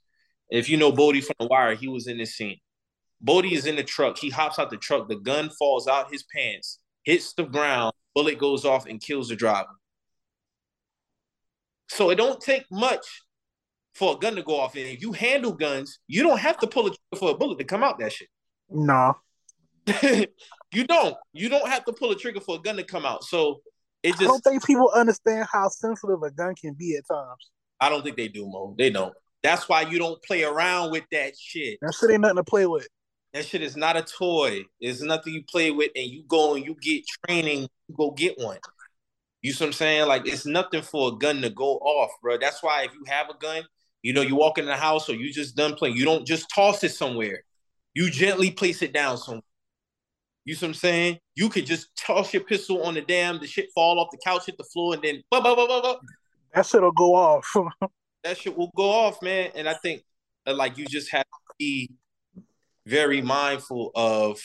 If you know Bodie from The Wire, he was in this scene. Bodie is in the truck. He hops out the truck. The gun falls out his pants, hits the ground, bullet goes off and kills the driver. So it don't take much for a gun to go off. And if you handle guns, you don't have to pull a trigger for a bullet to come out that shit. No. you don't. You don't have to pull a trigger for a gun to come out. So it just, I don't think people understand how sensitive a gun can be at times. I don't think they do, Mo. They don't. That's why you don't play around with that shit. That shit ain't nothing to play with. That shit is not a toy. It's nothing you play with, and you go and you get training. You go get one. You see what I'm saying? Like it's nothing for a gun to go off, bro. That's why if you have a gun, you know, you walk in the house or you just done playing, you don't just toss it somewhere. You gently place it down somewhere. You see what I'm saying? You could just toss your pistol on the damn, the shit fall off the couch, hit the floor, and then blah, blah, blah, blah, blah. that shit'll go off. that shit will go off, man. And I think uh, like you just have to be very mindful of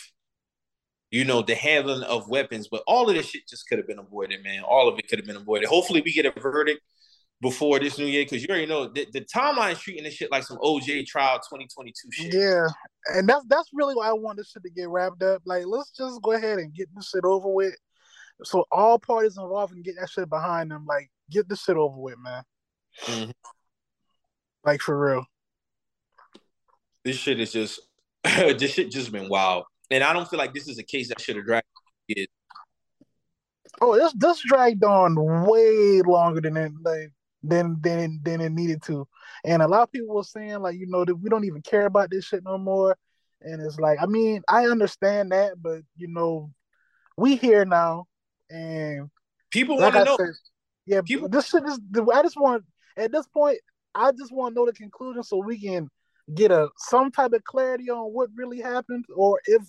you know the handling of weapons, but all of this shit just could have been avoided, man. All of it could have been avoided. Hopefully, we get a verdict before this new year because you already know the, the timeline treating this shit like some OJ trial 2022 shit. Yeah, and that's that's really why I want this shit to get wrapped up. Like, let's just go ahead and get this shit over with, so all parties involved can get that shit behind them. Like, get this shit over with, man. Mm-hmm. Like for real. This shit is just this shit just been wild, and I don't feel like this is a case that should have dragged. It. Oh, this this dragged on way longer than it like than than than it needed to. And a lot of people were saying like, you know, that we don't even care about this shit no more. And it's like, I mean, I understand that, but you know, we here now, and people like want to know. Said, yeah, people. This shit is. I just want at this point. I just want to know the conclusion so we can get a some type of clarity on what really happened, or if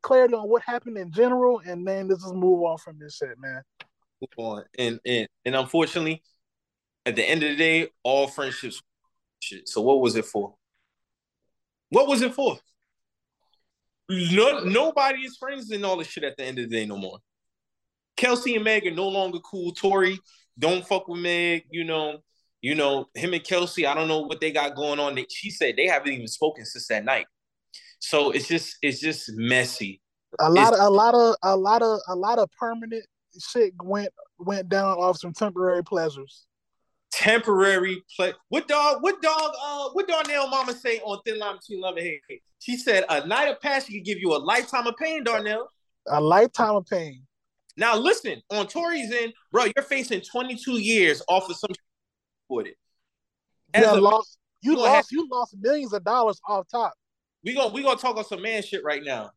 clarity on what happened in general, and then let's just move on from this shit, man. Move on, and and and unfortunately, at the end of the day, all friendships shit. So what was it for? What was it for? No, nobody is friends in all this shit at the end of the day no more. Kelsey and Meg are no longer cool. Tory, don't fuck with Meg. You know, you know him and Kelsey. I don't know what they got going on. She said they haven't even spoken since that night. So it's just it's just messy. A lot it's, of a lot of a lot of a lot of permanent shit went went down off some temporary pleasures temporary play. What dog? What dog? Uh, what Darnell Mama say on Thin Line Between Love and Hate? She said a night of passion can give you a lifetime of pain, Darnell. A lifetime of pain. Now listen, on Tory's end, bro, you're facing 22 years off of some for it. As yeah, a, lost, you lost have, you lost millions of dollars off top. We gonna we gonna talk on some man shit right now.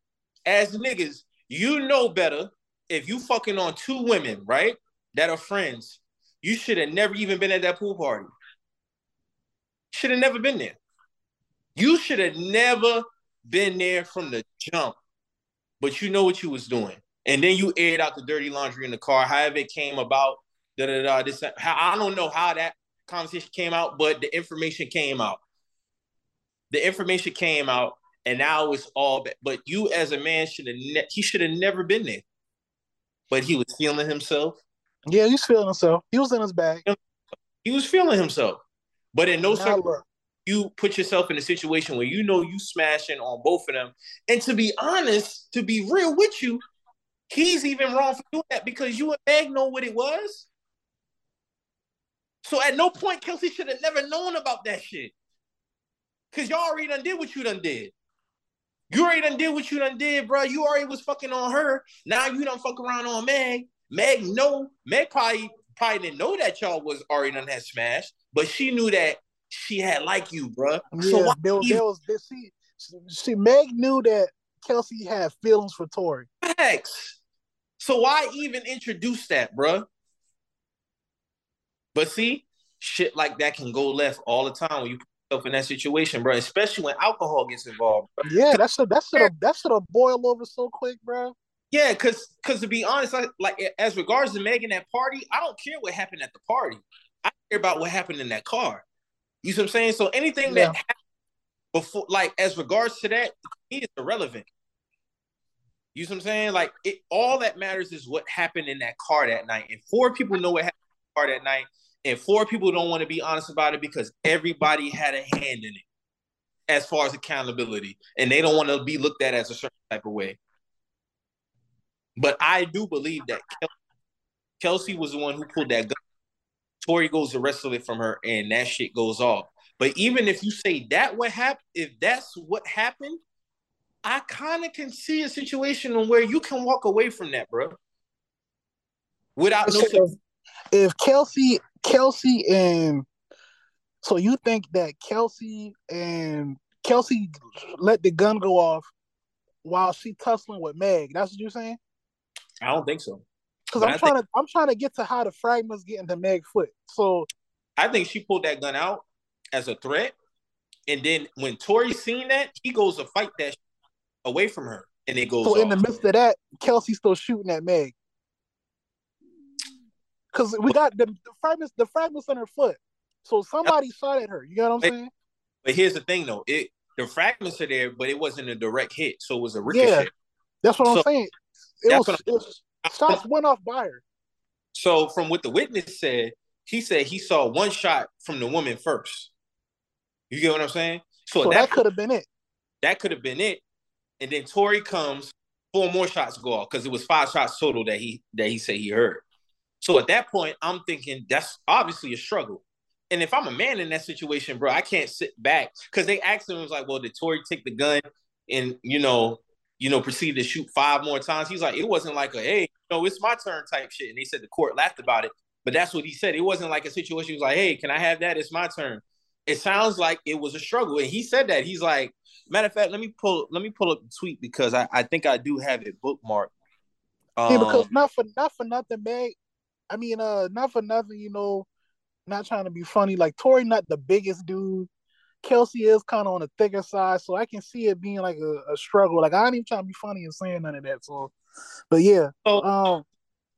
As niggas, you know better if you fucking on two women, right? That are friends you should have never even been at that pool party. Should have never been there. You should have never been there from the jump. But you know what you was doing. And then you aired out the dirty laundry in the car, however it came about. Da, da, da, this, I don't know how that conversation came out, but the information came out. The information came out, and now it's all bad. But you, as a man, should have ne- he should have never been there. But he was feeling himself. Yeah, he's feeling himself. He was in his bag. He was feeling himself. But in no circumstance, you put yourself in a situation where you know you smashing on both of them. And to be honest, to be real with you, he's even wrong for doing that because you and Meg know what it was. So at no point Kelsey should have never known about that shit. Cause y'all already done did what you done did. You already done did what you done did, bro. You already was fucking on her. Now you done fuck around on Meg. Meg, no, Meg probably probably didn't know that y'all was already done had smashed, but she knew that she had like you, bro. Yeah, so there, there was this. See, see, Meg knew that Kelsey had feelings for Tory. Facts. So why even introduce that, bro? But see, shit like that can go left all the time when you put yourself in that situation, bro. Especially when alcohol gets involved. Bro. Yeah, that's a that's a that's a boil over so quick, bro. Yeah, cause cause to be honest, I, like as regards to Megan that party, I don't care what happened at the party. I care about what happened in that car. You see what I'm saying? So anything yeah. that happened before, like as regards to that, he is irrelevant. You see what I'm saying? Like it, all that matters is what happened in that car that night. And four people know what happened in the car that night, and four people don't want to be honest about it because everybody had a hand in it as far as accountability, and they don't want to be looked at as a certain type of way. But I do believe that Kelsey was the one who pulled that gun. Tory goes to wrestle it from her, and that shit goes off. But even if you say that what happened, if that's what happened, I kind of can see a situation where you can walk away from that, bro. Without no. If, if Kelsey, Kelsey, and so you think that Kelsey and Kelsey let the gun go off while she tussling with Meg? That's what you're saying? I don't think so. Because I'm I trying think, to I'm trying to get to how the fragments get into Meg foot. So I think she pulled that gun out as a threat, and then when Tory seen that, he goes to fight that away from her, and it goes. So off. in the midst of that, Kelsey's still shooting at Meg. Because we got the, the, fragments, the fragments on her foot. So somebody shot at her. You know what I'm saying? But here's the thing, though. It the fragments are there, but it wasn't a direct hit, so it was a ricochet. Yeah, that's what so, I'm saying. It was, it was shots went off by her. So from what the witness said, he said he saw one shot from the woman first. You get what I'm saying? So, so that, that could have been it. That could have been it. And then Tory comes, four more shots go off because it was five shots total that he that he said he heard. So at that point, I'm thinking that's obviously a struggle. And if I'm a man in that situation, bro, I can't sit back because they asked him, was like, well, did Tory take the gun and you know you know, proceeded to shoot five more times. He's like, it wasn't like a, hey, no, it's my turn type shit. And they said the court laughed about it. But that's what he said. It wasn't like a situation. He was like, hey, can I have that? It's my turn. It sounds like it was a struggle. And he said that. He's like, matter of fact, let me pull let me pull up the tweet because I, I think I do have it bookmarked. Um, yeah, because not for not for nothing, man. I mean, uh, not for nothing, you know, not trying to be funny. Like Tory, not the biggest dude. Kelsey is kind of on the thicker side, so I can see it being like a, a, struggle. Like I ain't even trying to be funny and saying none of that. So, but yeah. So, um,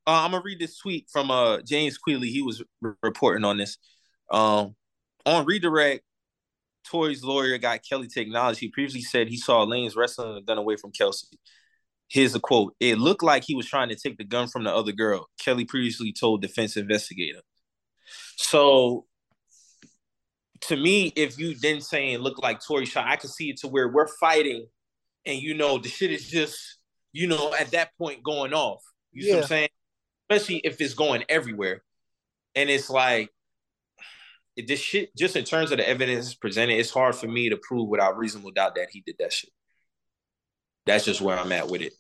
uh, I'm gonna read this tweet from uh James Queally. He was re- reporting on this. Um, on redirect, Tory's lawyer got Kelly to acknowledge he previously said he saw Lanez wrestling the gun away from Kelsey. Here's a quote: "It looked like he was trying to take the gun from the other girl." Kelly previously told defense investigator. So to me, if you then saying look like Tory Shaw, I can see it to where we're fighting, and you know the shit is just you know at that point going off. You yeah. see what I'm saying? Especially if it's going everywhere, and it's like this shit. Just in terms of the evidence presented, it's hard for me to prove without reasonable doubt that he did that shit. That's just where I'm at with it.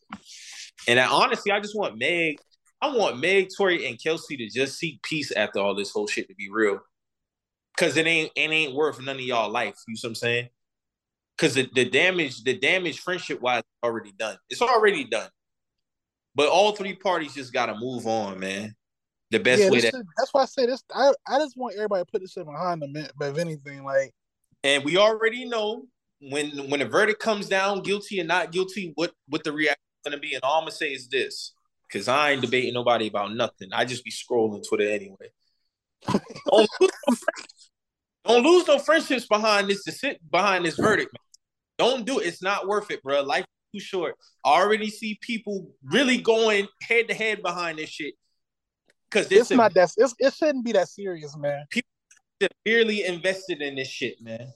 And I, honestly, I just want Meg. I want Meg, Tory, and Kelsey to just seek peace after all this whole shit. To be real, Cause it ain't it ain't worth none of y'all life. You see what I'm saying? Cause the, the damage, the damage friendship wise already done. It's already done. But all three parties just gotta move on, man. The best yeah, way that that's why I say this. I, I just want everybody to put this shit behind them, but if anything, like and we already know when when the verdict comes down, guilty and not guilty, what what the reaction is gonna be. And all I'm gonna say is this, because I ain't debating nobody about nothing. I just be scrolling Twitter anyway. don't, oh, lose, don't lose no friendships behind this to sit behind this verdict. Man. Don't do it. It's not worth it, bro. Life too short. I already see people really going head to head behind this shit. Cause it's, not that it's, it shouldn't be that serious, man. People severely invested in this shit, man.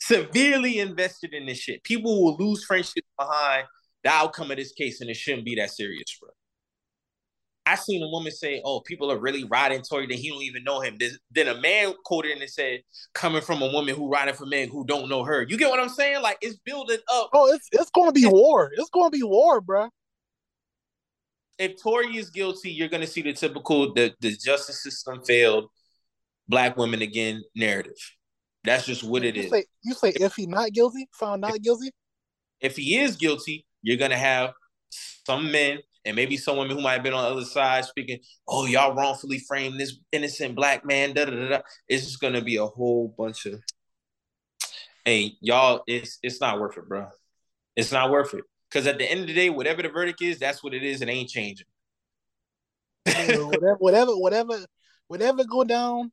Severely invested in this shit. People will lose friendships behind the outcome of this case, and it shouldn't be that serious, bro. I seen a woman say, "Oh, people are really riding Tory that he don't even know him." Then a man quoted and said, "Coming from a woman who riding for men who don't know her." You get what I'm saying? Like it's building up. Oh, it's it's going to be war. It's going to be war, bro. If Tory is guilty, you're going to see the typical the the justice system failed black women again narrative. That's just what it you is. Say, you say if he not guilty, found not guilty. If he is guilty, you're gonna have some men and maybe some women who might have been on the other side speaking, "Oh, y'all wrongfully framed this innocent black man." Da da da. da. It's just gonna be a whole bunch of, hey, y'all, it's it's not worth it, bro. It's not worth it because at the end of the day, whatever the verdict is, that's what it is. It ain't changing. whatever, whatever, whatever, whatever go down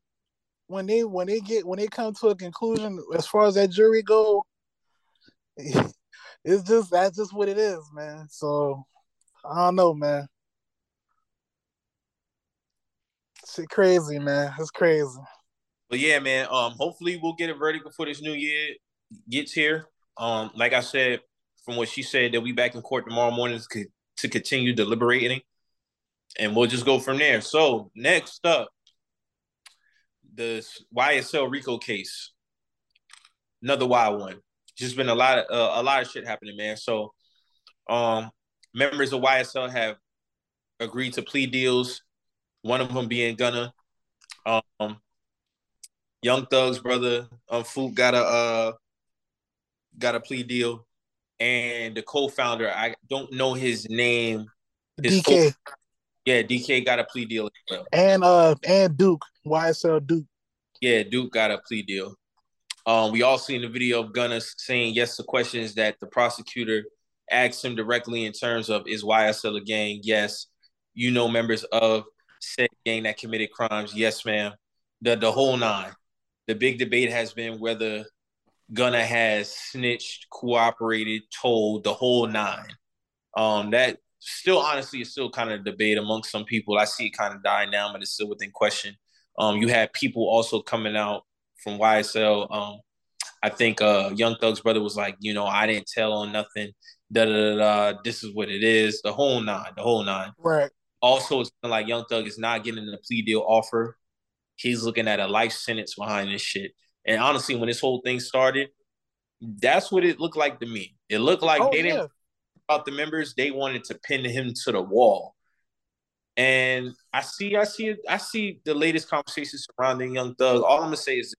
when they when they get when they come to a conclusion as far as that jury go. It's just that's just what it is, man. So I don't know, man. Shit crazy, man. It's crazy. But yeah, man. Um, hopefully we'll get a verdict before this new year gets here. Um, like I said, from what she said, they'll be back in court tomorrow morning to, to continue deliberating, and we'll just go from there. So next up, the YSL Rico case, another wild one. Just been a lot of uh, a lot of shit happening, man. So, um, members of YSL have agreed to plea deals. One of them being Gunna. Um, Young Thug's brother, um, Fook got a uh, got a plea deal, and the co-founder, I don't know his name. His DK. yeah, DK got a plea deal well. And uh, and Duke, YSL Duke. Yeah, Duke got a plea deal. Um, we all seen the video of Gunna saying yes to questions that the prosecutor asked him directly in terms of is YSL a gang? Yes. You know members of said gang that committed crimes? Yes, ma'am. The the whole nine. The big debate has been whether Gunna has snitched, cooperated, told the whole nine. Um, that still honestly is still kind of a debate amongst some people. I see it kind of dying down, but it's still within question. Um, you had people also coming out from YSL. Um, I think uh, Young Thug's brother was like, you know, I didn't tell on nothing. Da da da. This is what it is. The whole nine. The whole nine. Right. Also, it's like Young Thug is not getting a plea deal offer. He's looking at a life sentence behind this shit. And honestly, when this whole thing started, that's what it looked like to me. It looked like oh, they yeah. didn't about the members. They wanted to pin him to the wall. And I see, I see, I see the latest conversations surrounding Young Thug. All I'm gonna say is,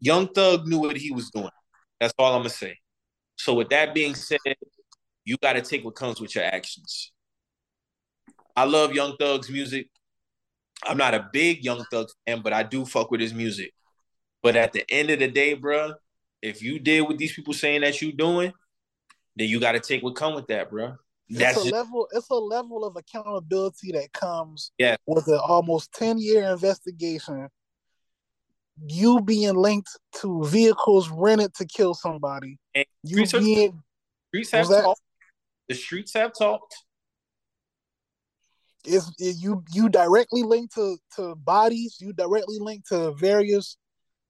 Young Thug knew what he was doing. That's all I'm gonna say. So with that being said, you got to take what comes with your actions. I love Young Thug's music. I'm not a big Young Thug fan, but I do fuck with his music. But at the end of the day, bro, if you did what these people saying that you doing, then you got to take what come with that, bro. That's it's a just, level. It's a level of accountability that comes yeah. with an almost ten year investigation. You being linked to vehicles rented to kill somebody. And you streets being streets have talked. The streets have talked. Is you you directly linked to to bodies? You directly linked to various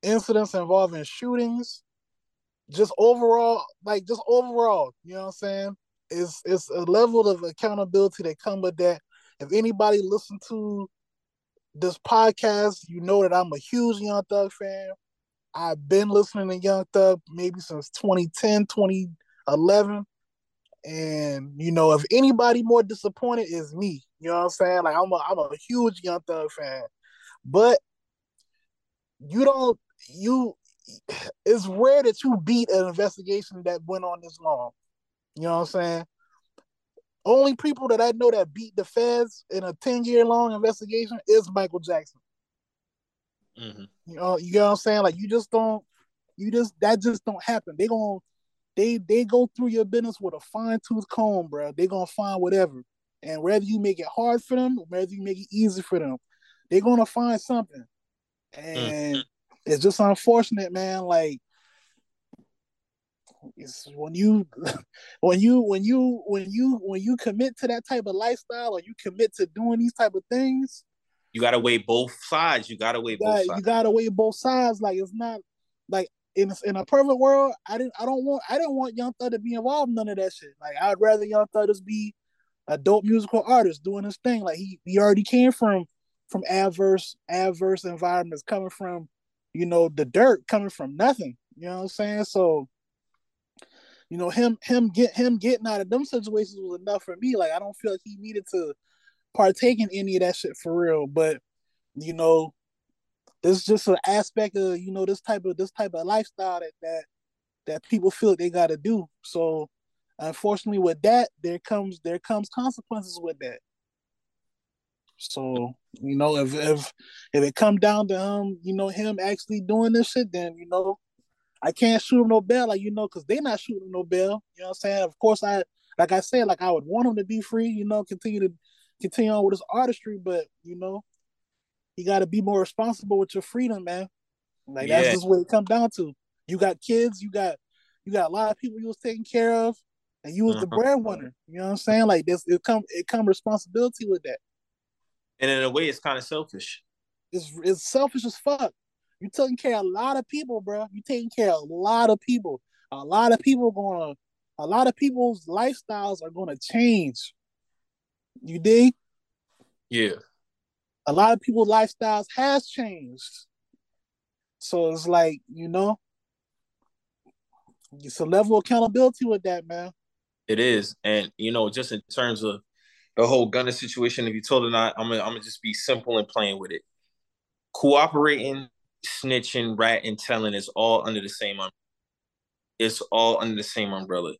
incidents involving shootings. Just overall, like just overall, you know what I'm saying? it's it's a level of accountability that come with that. If anybody listen to this podcast, you know that I'm a huge Young Thug fan. I've been listening to Young Thug maybe since 2010, 2011. And you know, if anybody more disappointed is me. You know what I'm saying? Like I'm a I'm a huge Young Thug fan. But you don't you it's rare that you beat an investigation that went on this long. You know what I'm saying? Only people that I know that beat the feds in a 10 year long investigation is Michael Jackson. Mm-hmm. You know, you know what I'm saying? Like you just don't, you just that just don't happen. They gonna they they go through your business with a fine tooth comb, bro. They gonna find whatever, and whether you make it hard for them, whether you make it easy for them, they're gonna find something. And mm-hmm. it's just unfortunate, man. Like it's when you when you when you when you when you commit to that type of lifestyle or you commit to doing these type of things you gotta weigh both sides you gotta weigh you both sides you gotta weigh both sides like it's not like in in a perfect world i didn't i don't want i didn't want young thug to be involved in none of that shit like i'd rather young thug just be a dope musical artist doing his thing. Like he he already came from from adverse adverse environments, coming from you know the dirt, coming from nothing. You know what I'm saying? So you know him him get him getting out of them situations was enough for me. Like I don't feel like he needed to partake in any of that shit for real. But you know, it's just an aspect of you know this type of this type of lifestyle that that that people feel they got to do. So unfortunately, with that, there comes there comes consequences with that. So you know, if if if it come down to um, you know, him actually doing this shit, then you know, I can't shoot him no bell, like you know, because they not shooting no bell. You know what I'm saying? Of course, I like I said, like I would want him to be free. You know, continue to continue on with his artistry, but you know, you got to be more responsible with your freedom, man. Like yeah. that's just what it come down to. You got kids, you got you got a lot of people you was taking care of, and you was uh-huh. the breadwinner. You know what I'm saying? Like this, it come it come responsibility with that. And in a way, it's kind of selfish. It's it's selfish as fuck. You taking care of a lot of people, bro. You're taking care of a lot of people. A lot of people gonna, a lot of people's lifestyles are gonna change. You dig? Yeah. A lot of people's lifestyles has changed. So it's like, you know, it's a level of accountability with that, man. It is. And you know, just in terms of the whole Gunna situation, if you told it not, I'm gonna I'm gonna just be simple and playing with it. Cooperating, snitching, rat, and telling is all under the same umbrella. It's all under the same umbrella.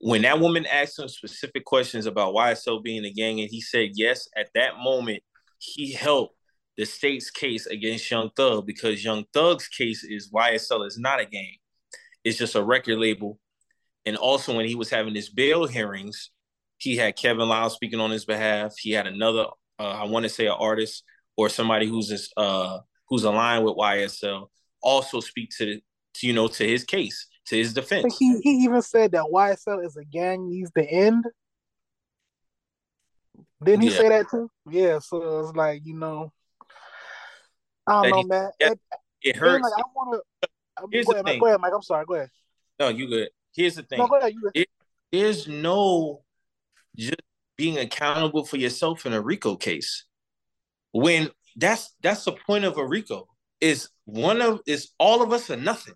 When that woman asked him specific questions about YSL being a gang, and he said yes, at that moment, he helped the state's case against Young Thug because Young Thug's case is YSL is not a gang. It's just a record label. And also when he was having his bail hearings, he had Kevin Liles speaking on his behalf. He had another, uh, I want to say, an artist or somebody who's this, uh, who's aligned with YSL also speak to, to you know to his case, to his defense. He he even said that YSL is a gang needs the end. Didn't he yeah. say that too? Yeah. So it's like you know, I don't that know, he, man. It, it hurts. Like, I want to. Here's go, the ahead, thing. go ahead, Mike. I'm sorry. Go ahead. No, you good. Here's the thing. No, go ahead. You good. It, there's no just being accountable for yourself in a RICO case. When that's that's the point of a RICO is one of is all of us or nothing.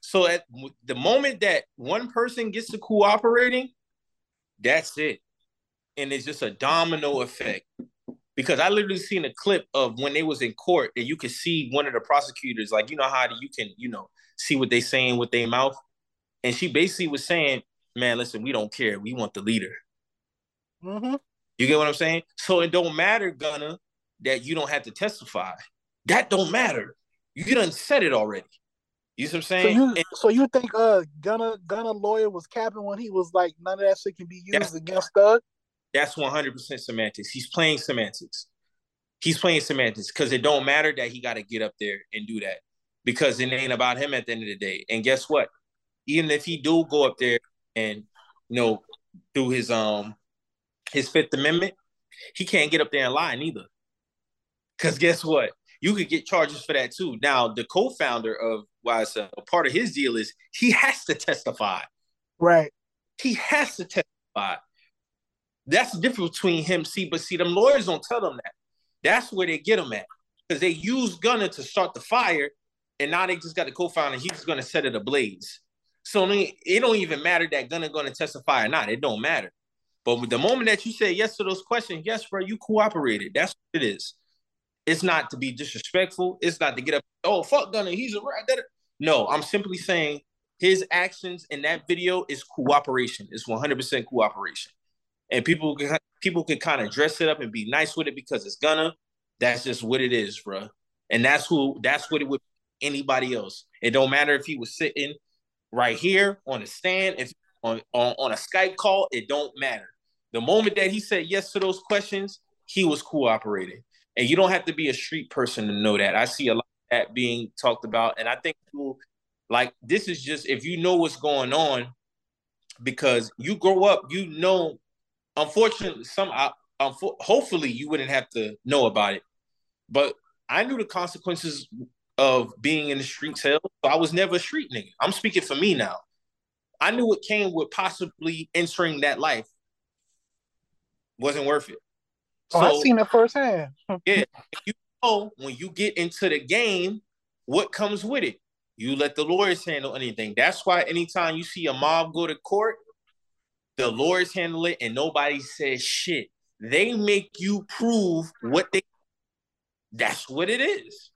So at the moment that one person gets to cooperating, that's it, and it's just a domino effect. Because I literally seen a clip of when they was in court, and you could see one of the prosecutors, like you know how you can you know see what they saying with their mouth, and she basically was saying, "Man, listen, we don't care. We want the leader." Mm-hmm. You get what I'm saying? So it don't matter, Gunna, that you don't have to testify. That don't matter. You done said it already. You see what I'm saying? So you, and, so you think uh Gunna Gunna lawyer was capping when he was like none of that shit can be used against Thug? That's 100 percent semantics. He's playing semantics. He's playing semantics because it don't matter that he got to get up there and do that because it ain't about him at the end of the day. And guess what? Even if he do go up there and you know do his um his Fifth Amendment, he can't get up there and lie neither. Because guess what? You could get charges for that too. Now, the co-founder of YSL, part of his deal is he has to testify. Right. He has to testify. That's the difference between him. See, but see, them lawyers don't tell them that. That's where they get them at. Because they use Gunna to start the fire, and now they just got the co-founder. He's going to set it ablaze. So it don't even matter that Gunna going to testify or not. It don't matter. But the moment that you say yes to those questions, yes, bro, you cooperated. That's what it is. It's not to be disrespectful. It's not to get up. Oh, fuck Gunna, he's a rat. No, I'm simply saying his actions in that video is cooperation. It's 100% cooperation. And people can people can kind of dress it up and be nice with it because it's Gunna. That's just what it is, bro. And that's who. That's what it would anybody else. It don't matter if he was sitting right here on a stand, if on, on, on a Skype call, it don't matter. The moment that he said yes to those questions, he was cooperating. And you don't have to be a street person to know that. I see a lot of that being talked about. And I think people like this is just if you know what's going on, because you grow up, you know, unfortunately, some um, hopefully you wouldn't have to know about it. But I knew the consequences of being in the street sales. So I was never a street nigga. I'm speaking for me now. I knew what came with possibly entering that life. Wasn't worth it. Oh, I seen it firsthand. yeah, you know when you get into the game, what comes with it? You let the lawyers handle anything. That's why anytime you see a mob go to court, the lawyers handle it and nobody says shit. They make you prove what they that's what it is.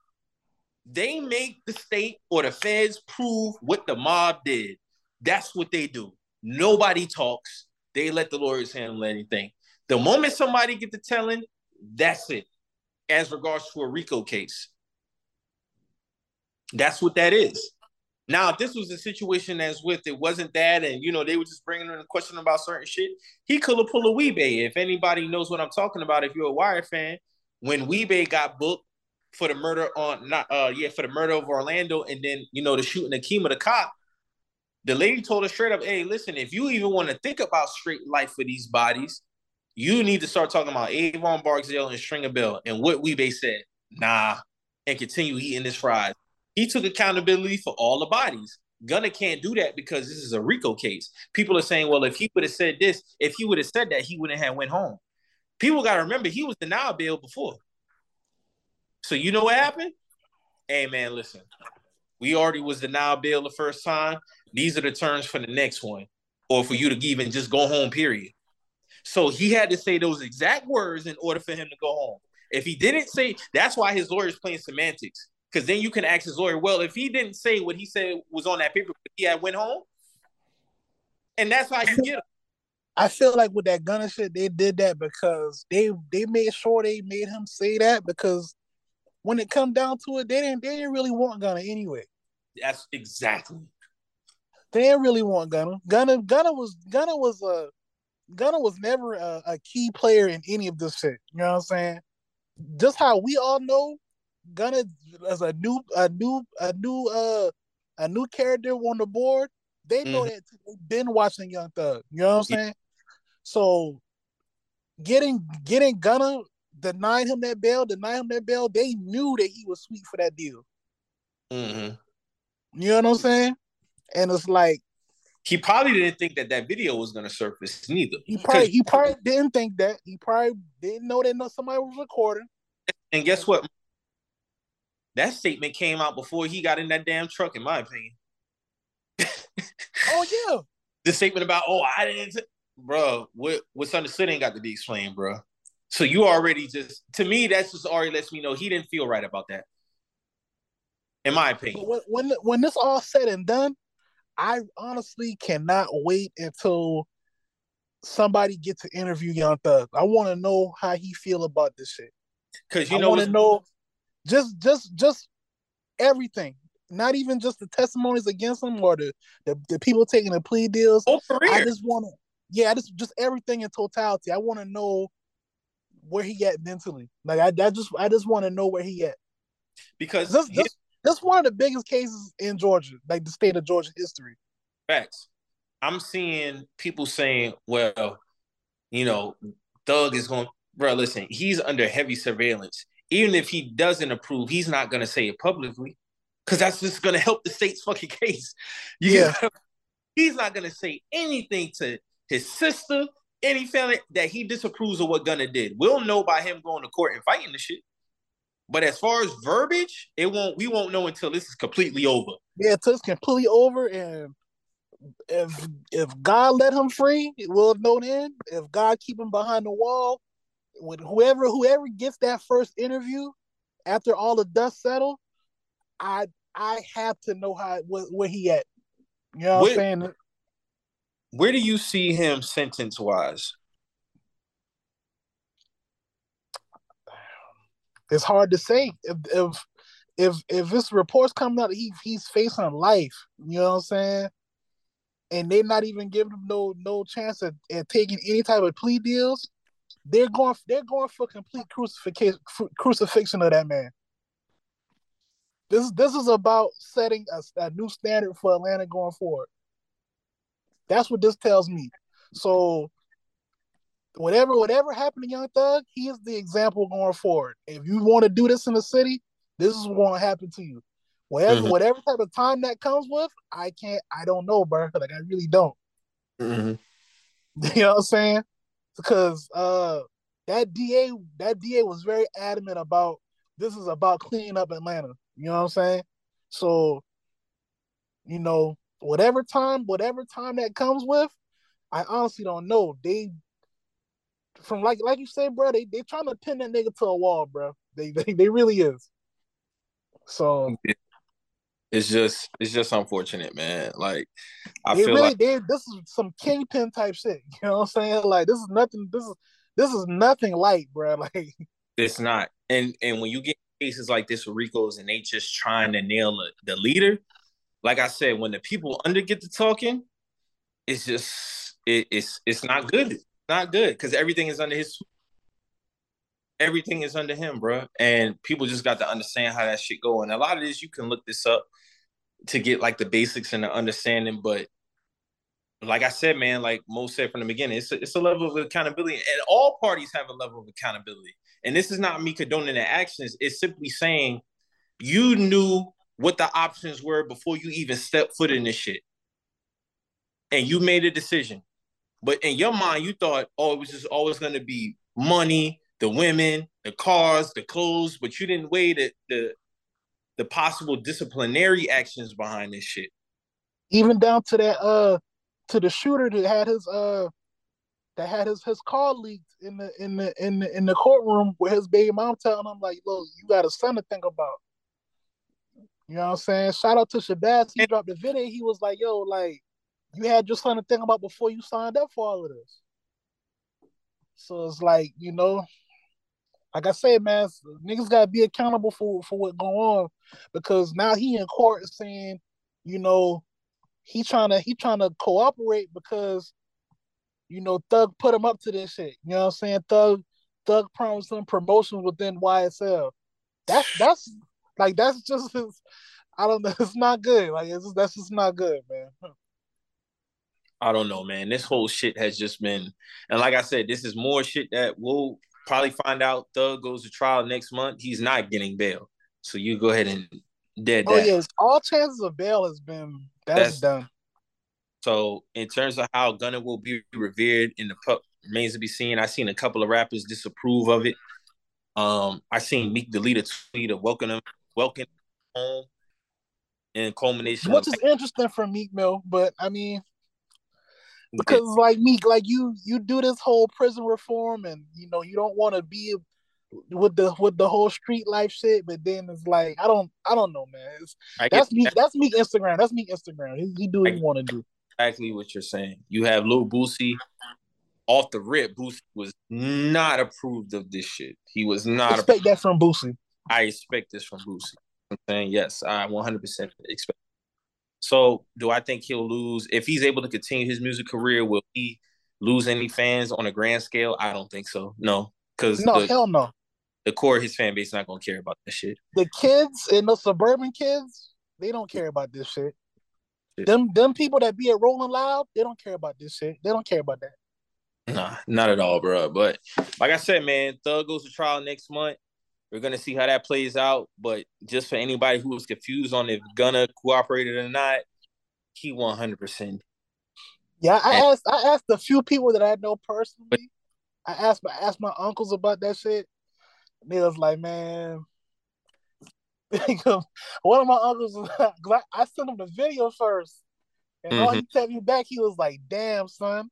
They make the state or the feds prove what the mob did. That's what they do. Nobody talks. They let the lawyers handle anything. The moment somebody get to telling, that's it. As regards to a RICO case, that's what that is. Now, if this was a situation as with it wasn't that, and you know they were just bringing in a question about certain shit, he could have pulled a Wee-Bey. If anybody knows what I'm talking about, if you're a Wire fan, when Wee-Bey got booked for the murder on not uh yeah for the murder of Orlando, and then you know the shooting of Kima the cop, the lady told us straight up, "Hey, listen, if you even want to think about straight life for these bodies, you need to start talking about Avon Barksdale and Stringer Bell." And what Wee-Bey said, "Nah," and continue eating his fries. He took accountability for all the bodies. Gunna can't do that because this is a RICO case. People are saying, well, if he would have said this, if he would have said that, he wouldn't have went home. People got to remember he was denied bail before. So you know what happened? Hey man, listen. We already was denied bail the first time. These are the terms for the next one, or for you to even just go home. Period. So he had to say those exact words in order for him to go home. If he didn't say, that's why his lawyer is playing semantics. Because then you can ask his lawyer, well, if he didn't say what he said was on that paper, he had went home, and that's how you get him. I feel like with that Gunna shit, they did that because they they made sure they made him say that because when it come down to it, they didn't they didn't really want Gunna anyway. That's exactly. They didn't really want Gunna. Gunna Gunna was Gunna was a Gunna was never a, a key player in any of this shit. You know what I'm saying? Just how we all know Gunna as a new a new a new uh a new character on the board, they know mm-hmm. that they've been watching Young Thug. You know what I'm saying? So getting getting Gunna denying him that bail, denying him that bail, they knew that he was sweet for that deal. Mm-hmm. You know what I'm saying? And it's like he probably didn't think that that video was going to surface neither. He probably he probably didn't think that. He probably didn't know that somebody was recording. And guess what? That statement came out before he got in that damn truck, in my opinion. oh yeah. The statement about, oh, I didn't, bro. What what's understood ain't got to be explained, bro. So you already just, to me, that's just already lets me know he didn't feel right about that. In my opinion. When when, when this all said and done, I honestly cannot wait until somebody gets to interview Young Thug. I want to know how he feel about this shit. Because you I know, want to know just just just everything. Not even just the testimonies against him or the the, the people taking the plea deals. Oh, i just want to yeah I just just everything in totality. I want to know where he at mentally. Like i, I just i just want to know where he at. Because this, this this one of the biggest cases in georgia like the state of georgia history facts i'm seeing people saying well you know thug is going bro listen he's under heavy surveillance even if he doesn't approve, he's not going to say it publicly because that's just going to help the state's fucking case. You yeah. he's not going to say anything to his sister, any family that he disapproves of what Gunna did. We'll know by him going to court and fighting the shit. But as far as verbiage, it won't. We won't know until this is completely over. Yeah, until it's completely over, and if if God let him free, we'll have know then. If God keep him behind the wall, when whoever whoever gets that first interview after all the dust settle, I I have to know how where, where he at. You know what where, I'm saying? Where do you see him sentence wise? It's hard to say. If if if if this reports coming out, he he's facing life. You know what I'm saying? And they're not even giving him no no chance at, at taking any type of plea deals they're going they're going for complete crucifixion crucifixion of that man. This this is about setting a, a new standard for Atlanta going forward. That's what this tells me. So whatever whatever happened to Young Thug, he is the example going forward. If you want to do this in the city, this is what's going to happen to you. Whatever mm-hmm. whatever type of time that comes with, I can't I don't know, bro. Like I really don't. Mm-hmm. You know what I'm saying? because uh that DA that DA was very adamant about this is about cleaning up Atlanta. You know what I'm saying? So, you know, whatever time, whatever time that comes with, I honestly don't know. They from like like you said, bro, they they trying to pin that nigga to a wall, bro. They they, they really is. So it's just it's just unfortunate, man. Like I feel really like they this is some kingpin type shit. You know what I'm saying? Like this is nothing. This is this is nothing light, bro. Like it's not. And and when you get cases like this with Ricos and they just trying to nail a, the leader, like I said, when the people under get to talking, it's just it, it's it's not good. Not good because everything is under his everything is under him, bro. And people just got to understand how that shit go. And a lot of this you can look this up to get like the basics and the understanding. But like I said, man, like Mo said from the beginning, it's a, it's a level of accountability, and all parties have a level of accountability. And this is not me condoning the actions; it's simply saying you knew what the options were before you even stepped foot in this shit, and you made a decision. But in your mind, you thought, oh, it was just always going to be money, the women, the cars, the clothes, but you didn't weigh the the the possible disciplinary actions behind this shit. even down to that uh to the shooter that had his uh that had his his call leaked in the in the in the in the courtroom with his baby mom telling him like, look, you got a son to think about. You know what I'm saying? Shout out to Shabazz. He dropped the video. He was like, yo, like, you had your son to think about before you signed up for all of this. So it's like, you know, like I said, man, niggas gotta be accountable for for what going on because now he in court saying, you know, he trying to he trying to cooperate because, you know, Thug put him up to this shit. You know what I'm saying? Thug Thug promised him promotions within YSL. That's that's like that's just I don't know. It's not good. Like it's just, that's just not good, man. I don't know, man. This whole shit has just been, and like I said, this is more shit that we'll probably find out. Thug goes to trial next month. He's not getting bail, so you go ahead and dead Oh that. yes, all chances of bail has been That's- that's, done. So in terms of how Gunna will be revered in the pub remains to be seen. I seen a couple of rappers disapprove of it. Um, I seen Meek delete a tweet of welcome him, welcome home, in culmination. Which is interesting for Meek Mill, but I mean, because like Meek, like you you do this whole prison reform, and you know you don't want to be with the with the whole street life shit, but then it's like I don't I don't know, man. It's, I that's Meek. That's Meek Instagram. That's Meek Instagram. He, he do what he want to do. exactly what you're saying. You have Lil Boosie off the rip. Boosie was not approved of this shit. He was not. Expect that from Boosie. I expect this from Boosie. I'm saying yes, I 100 percent expect. So, do I think he'll lose if he's able to continue his music career? Will he lose any fans on a grand scale? I don't think so. No, because No, the, hell no. the core of his fan base not gonna care about that shit. The kids and the suburban kids, they don't care about this shit. Yeah. Them them people that be at Rolling Loud, they don't care about this shit. They don't care about that. Nah, not at all, bro. But like I said, man, Thug goes to trial next month. We're gonna see how that plays out. But just for anybody who was confused on if Gunna cooperated or not, he 100 percent Yeah, I And- asked I asked a few people that I know personally. I asked my I asked my uncles about that shit. And they was like, man. One of my uncles, because I, I sent him the video first, and all he Mm-hmm. texted me back, he was like, "Damn, son,"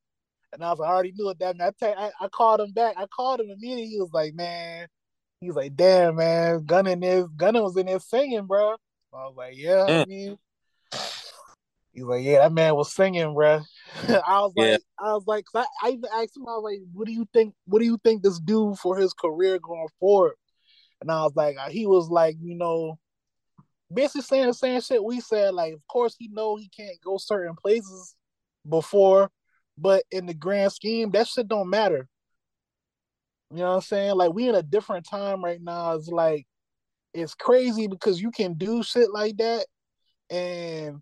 and I was like, I already knew it. That I, te- I I called him back. I called him immediately. He was like, "Man," he was like, "Damn, man, Gunna in there, Gunna was in there singing, bro." I was like, "Yeah, I Mm. mean." He's like, yeah, that man was singing, bro. I was Yeah. like, I was like, I, I even asked him, I was like, what do you think? What do you think this do for his career going forward? And I was like, uh, he was like, you know, basically saying the same shit we said. Like, of course, he know he can't go certain places before, but in the grand scheme, that shit don't matter. You know what I'm saying? Like, we in a different time right now. It's like, it's crazy because you can do shit like that, and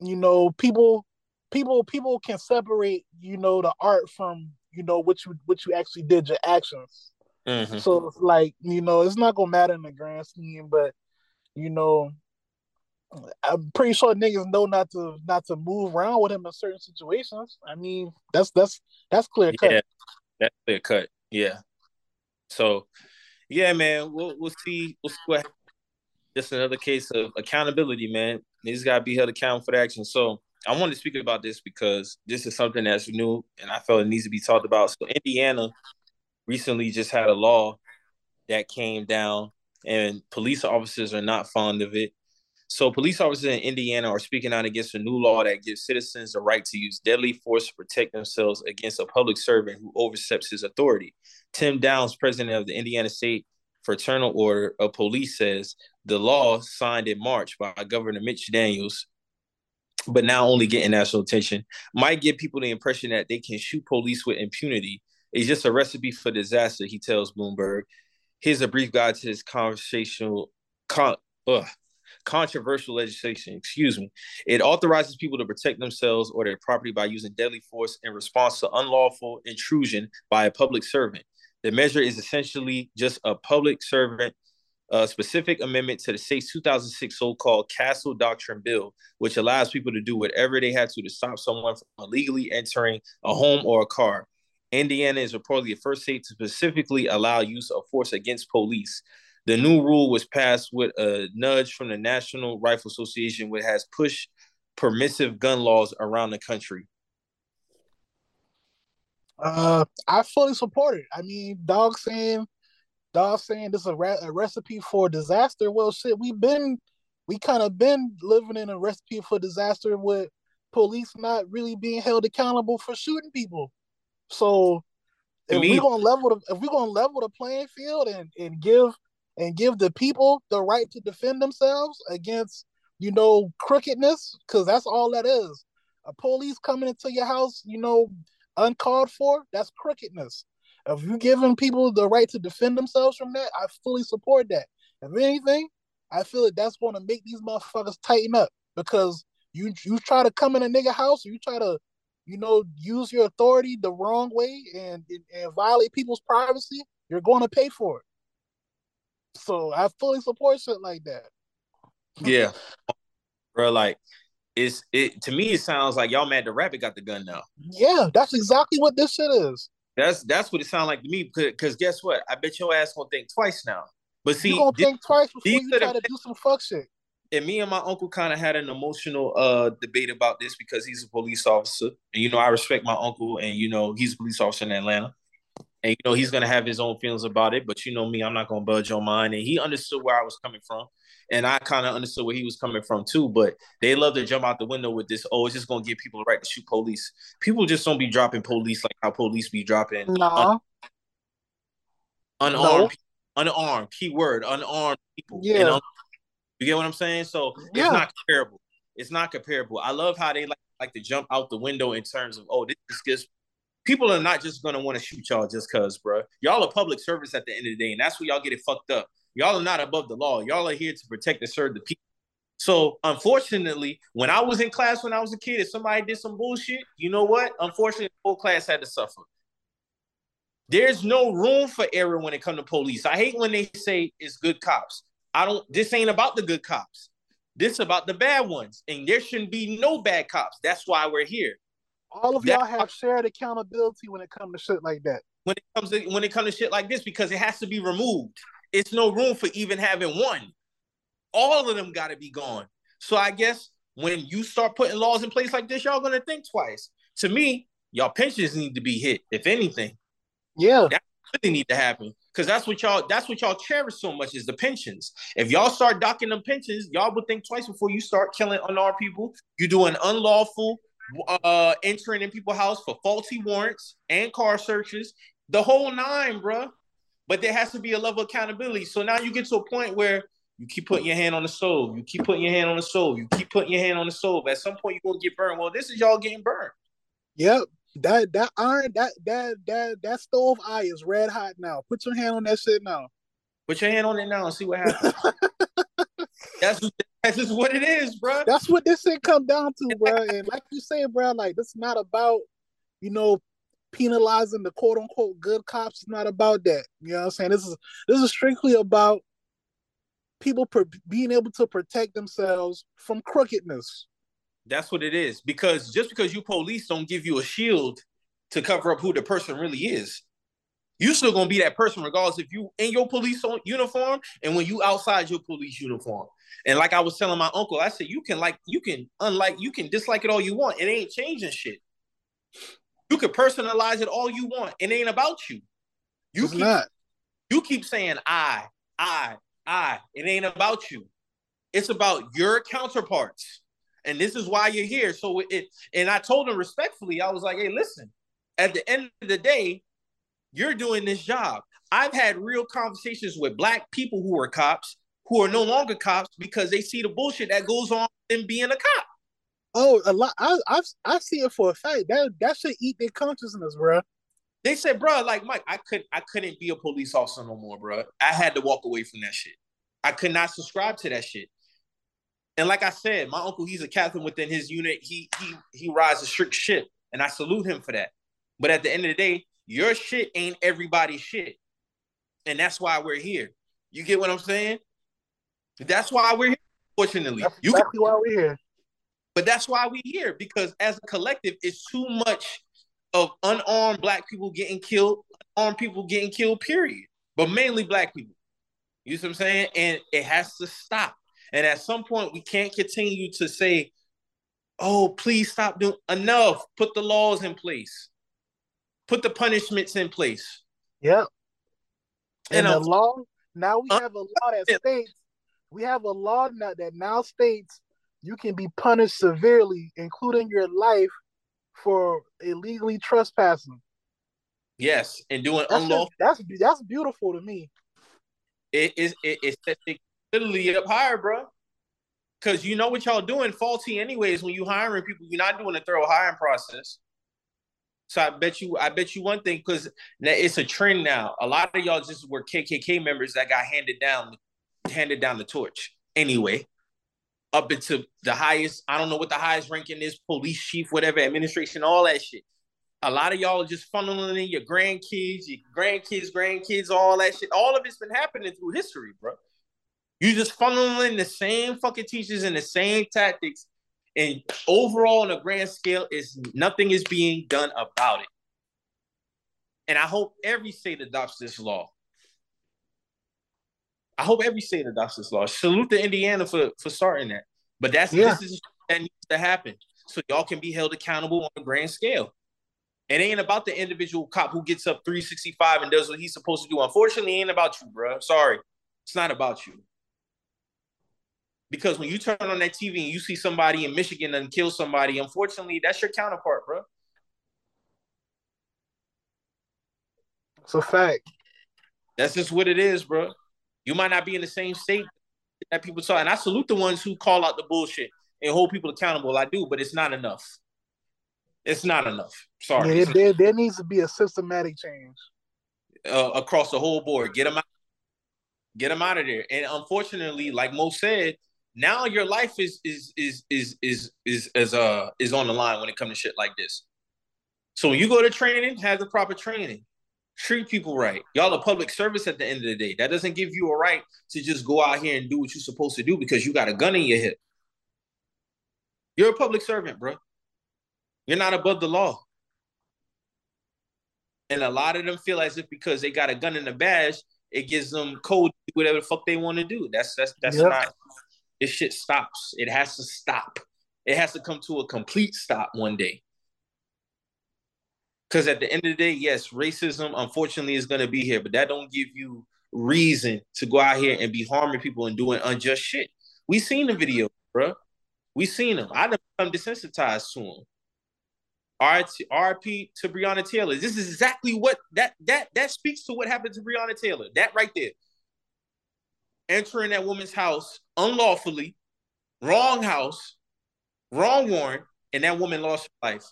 you know, people, people, people can separate, you know, the art from, you know, what you what you actually did, your actions. Mhm. So it's like, you know, it's not gonna matter in the grand scheme, but you know, I'm pretty sure niggas know not to not to move around with him in certain situations. I mean, that's that's that's clear cut. Yeah, that's clear cut. Yeah. So, yeah, man, we'll we'll see we'll see what. Just another case of accountability, man. Niggas gotta be held accountable for the action. So I wanted to speak about this because this is something that's new, and I felt it needs to be talked about. So Indiana recently just had a law that came down, and police officers are not fond of it so, police officers in Indiana are speaking out against a new law that gives citizens the right to use deadly force to protect themselves against a public servant who oversteps his authority. Tim Downs, president of the Indiana State Fraternal Order of Police, says the law signed in March by Governor Mitch Daniels, but now only getting national attention, might give people the impression that they can shoot police with impunity. It's just a recipe for disaster, he tells Bloomberg. Here's a brief guide to this conversational. Con- ugh, controversial legislation, excuse me. It authorizes people to protect themselves or their property by using deadly force in response to unlawful intrusion by a public servant. The measure is essentially just a public servant a specific amendment to the state's 2006 so-called Castle Doctrine Bill, which allows people to do whatever they had to to stop someone from illegally entering a home or a car. Indiana is reportedly the first state to specifically allow use of force against police. The new rule was passed with a nudge from the National Rifle Association, which has pushed permissive gun laws around the country. Uh, I fully support it. I mean, dog saying, dog saying this is a, re- a recipe for disaster. Well, shit, we've been, we kind of been living in a recipe for disaster with police not really being held accountable for shooting people. So, if we're gonna level the, if we're gonna level the playing field and and give and give the people the right to defend themselves against, you know, crookedness, because that's all that is. A police coming into your house, you know, uncalled for, that's crookedness. If you're giving people the right to defend themselves from that, I fully support that. If anything, I feel like that's going to make these motherfuckers tighten up because you you try to come in a nigga house, you try to, you know, use your authority the wrong way and, and, and violate people's privacy, you're going to pay for it. So I fully support shit like that. Yeah, bro. Like it's it to me. It sounds like y'all mad the rabbit got the gun now. Yeah, that's exactly what this shit is. That's that's what it sounds like to me. Because guess what? I bet your ass gonna think twice now. But see, you gonna this, think twice before you try to do some fuck shit. And me and my uncle kind of had an emotional uh debate about this because he's a police officer, and you know I respect my uncle, and you know he's a police officer in Atlanta and you know he's gonna have his own feelings about it. But you know me, I'm not gonna budge on mine. And he understood where I was coming from, and I kind of understood where he was coming from too. But they love to jump out the window with this. Oh, it's just gonna give people the right to shoot police. People just don't be dropping police like how police be dropping. Nah. Uh, Un- unarmed, no. unarmed. Keyword, unarmed people. Yeah. Un- you get what I'm saying? So yeah. it's not comparable. It's not comparable. I love how they like like to jump out the window in terms of oh this is just people are not just gonna want to shoot y'all just cause, bro. Y'all are public service at the end of the day, and that's where y'all get it fucked up. Y'all are not above the law. Y'all are here to protect and serve the people. So unfortunately, when I was in class when I was a kid, if somebody did some bullshit, you know what? Unfortunately, the whole class had to suffer. There's no room for error when it comes to police. I hate when they say it's good cops. I don't. This ain't about the good cops. This is about the bad ones, and there shouldn't be no bad cops. That's why we're here all of that, y'all have shared accountability when it comes to shit like that. When it comes to when it comes to shit like this, because it has to be removed. It's no room for even having one. All of them got to be gone. So I guess when you start putting laws in place like this, y'all gonna think twice. To me, y'all pensions need to be hit, if anything. Yeah, that really need to happen because that's what y'all that's what y'all cherish so much is the pensions. If y'all start docking them pensions, y'all would think twice before you start killing unarmed people. You do an unlawful uh, entering in people's house for faulty warrants and car searches, the whole nine, bro. But there has to be a level of accountability. So now you get to a point where you keep putting your hand on the stove, you keep putting your hand on the stove, you keep putting your hand on the stove. At some point, you're gonna get burned. Well, this is y'all getting burned. Yep. That that iron that that that that stove eye is red hot now. Put your hand on that shit now. Put your hand on it now and see what happens. That's that's just what it is, bro. That's what this thing come down to, bro. And like you say, bro, like this is not about, you know, penalizing the quote unquote good cops. It's not about that. You know what I'm saying? This is this is strictly about people per- being able to protect themselves from crookedness. That's what it is. Because just because you police don't give you a shield to cover up who the person really is. You still gonna be that person regardless if you in your police uniform and when you outside your police uniform. And like I was telling my uncle, I said you can like you can unlike you can dislike it all you want. It ain't changing shit. You can personalize it all you want. It ain't about you. You it's keep, not. You keep saying I, I, I. It ain't about you. It's about your counterparts. And this is why you're here. So it and I told him respectfully, I was like, hey, listen, at the end of the day, you're doing this job. I've had real conversations with black people who are cops who are no longer cops because they see the bullshit that goes on in being a cop. Oh, a lot. I I I see it for a fact. That that should eat their consciousness, bro. They said, bro, like Mike, I couldn't I couldn't be a police officer no more, bro. I had to walk away from that shit. I could not subscribe to that shit. And like I said, my uncle, he's a captain within his unit. He he he rides a strict ship, and I salute him for that. But at the end of the day, your shit ain't everybody's shit. And that's why we're here. You get what I'm saying? That's why we're here, fortunately. That's you exactly can, why we're here. But that's why we're here, because as a collective, it's too much of unarmed black people getting killed, unarmed people getting killed, period. But mainly black people. You see what I'm saying? And it has to stop. And at some point, we can't continue to say, oh, please stop doing enough. Put the laws in place. Put the punishments in place. Yep. And, and the law, now we uh, have a law that states, we have a law now that now states you can be punished severely, including your life, for illegally trespassing. Yes, and doing that's unlawful. Just, that's that's beautiful to me. It is it, literally up higher, bro. Cause you know what y'all doing faulty anyways when you hiring people. You're not doing a thorough hiring process. So I bet you, I bet you one thing, because it's a trend now. A lot of y'all just were KKK members that got handed down, handed down the torch anyway, up into the highest. I don't know what the highest ranking is, police chief, whatever, administration, all that shit. A lot of y'all just funneling in your grandkids, your grandkids, grandkids, all that shit. All of it's been happening through history, bro. You just funneling the same fucking teachers and the same tactics and overall on a grand scale is nothing is being done about it. And i hope every state adopts this law. I hope every state adopts this law. Salute to indiana for for starting that. But that's yeah. this is that needs to happen. So y'all can be held accountable on a grand scale. It ain't about the individual cop who gets up 365 and does what he's supposed to do. Unfortunately it ain't about you bro sorry. It's not about you because when you turn on that TV and you see somebody in Michigan and kill somebody, unfortunately, that's your counterpart, bro. It's a fact. That's just what it is, bro. You might not be in the same state that people saw. And I salute the ones who call out the bullshit and hold people accountable. I do, but it's not enough. It's not enough. Sorry. Yeah, there, there needs to be a systematic change. Uh, across the whole board. Get them out. Get them out of there. And unfortunately, like Mo said, now your life is is is is is is is uh is on the line when it comes to shit like this. So when you go to training, have the proper training. Treat people right. Y'all a public service at the end of the day. That doesn't give you a right to just go out here and do what you're supposed to do because you got a gun in your hip. You're a public servant, bro. You're not above the law. And a lot of them feel as if because they got a gun in the badge, it gives them code whatever the fuck they want to do. That's that's that's yep. not this shit stops. It has to stop. It has to come to a complete stop one day. Because at the end of the day, yes, racism unfortunately is going to be here, but that don't give you reason to go out here and be harming people and doing unjust shit. We seen the video, bro. We seen them. I become desensitized to them. RP to Breonna Taylor. This is exactly what that that that speaks to what happened to Breonna Taylor. That right there entering that woman's house unlawfully, wrong house, wrong warrant, and that woman lost her life.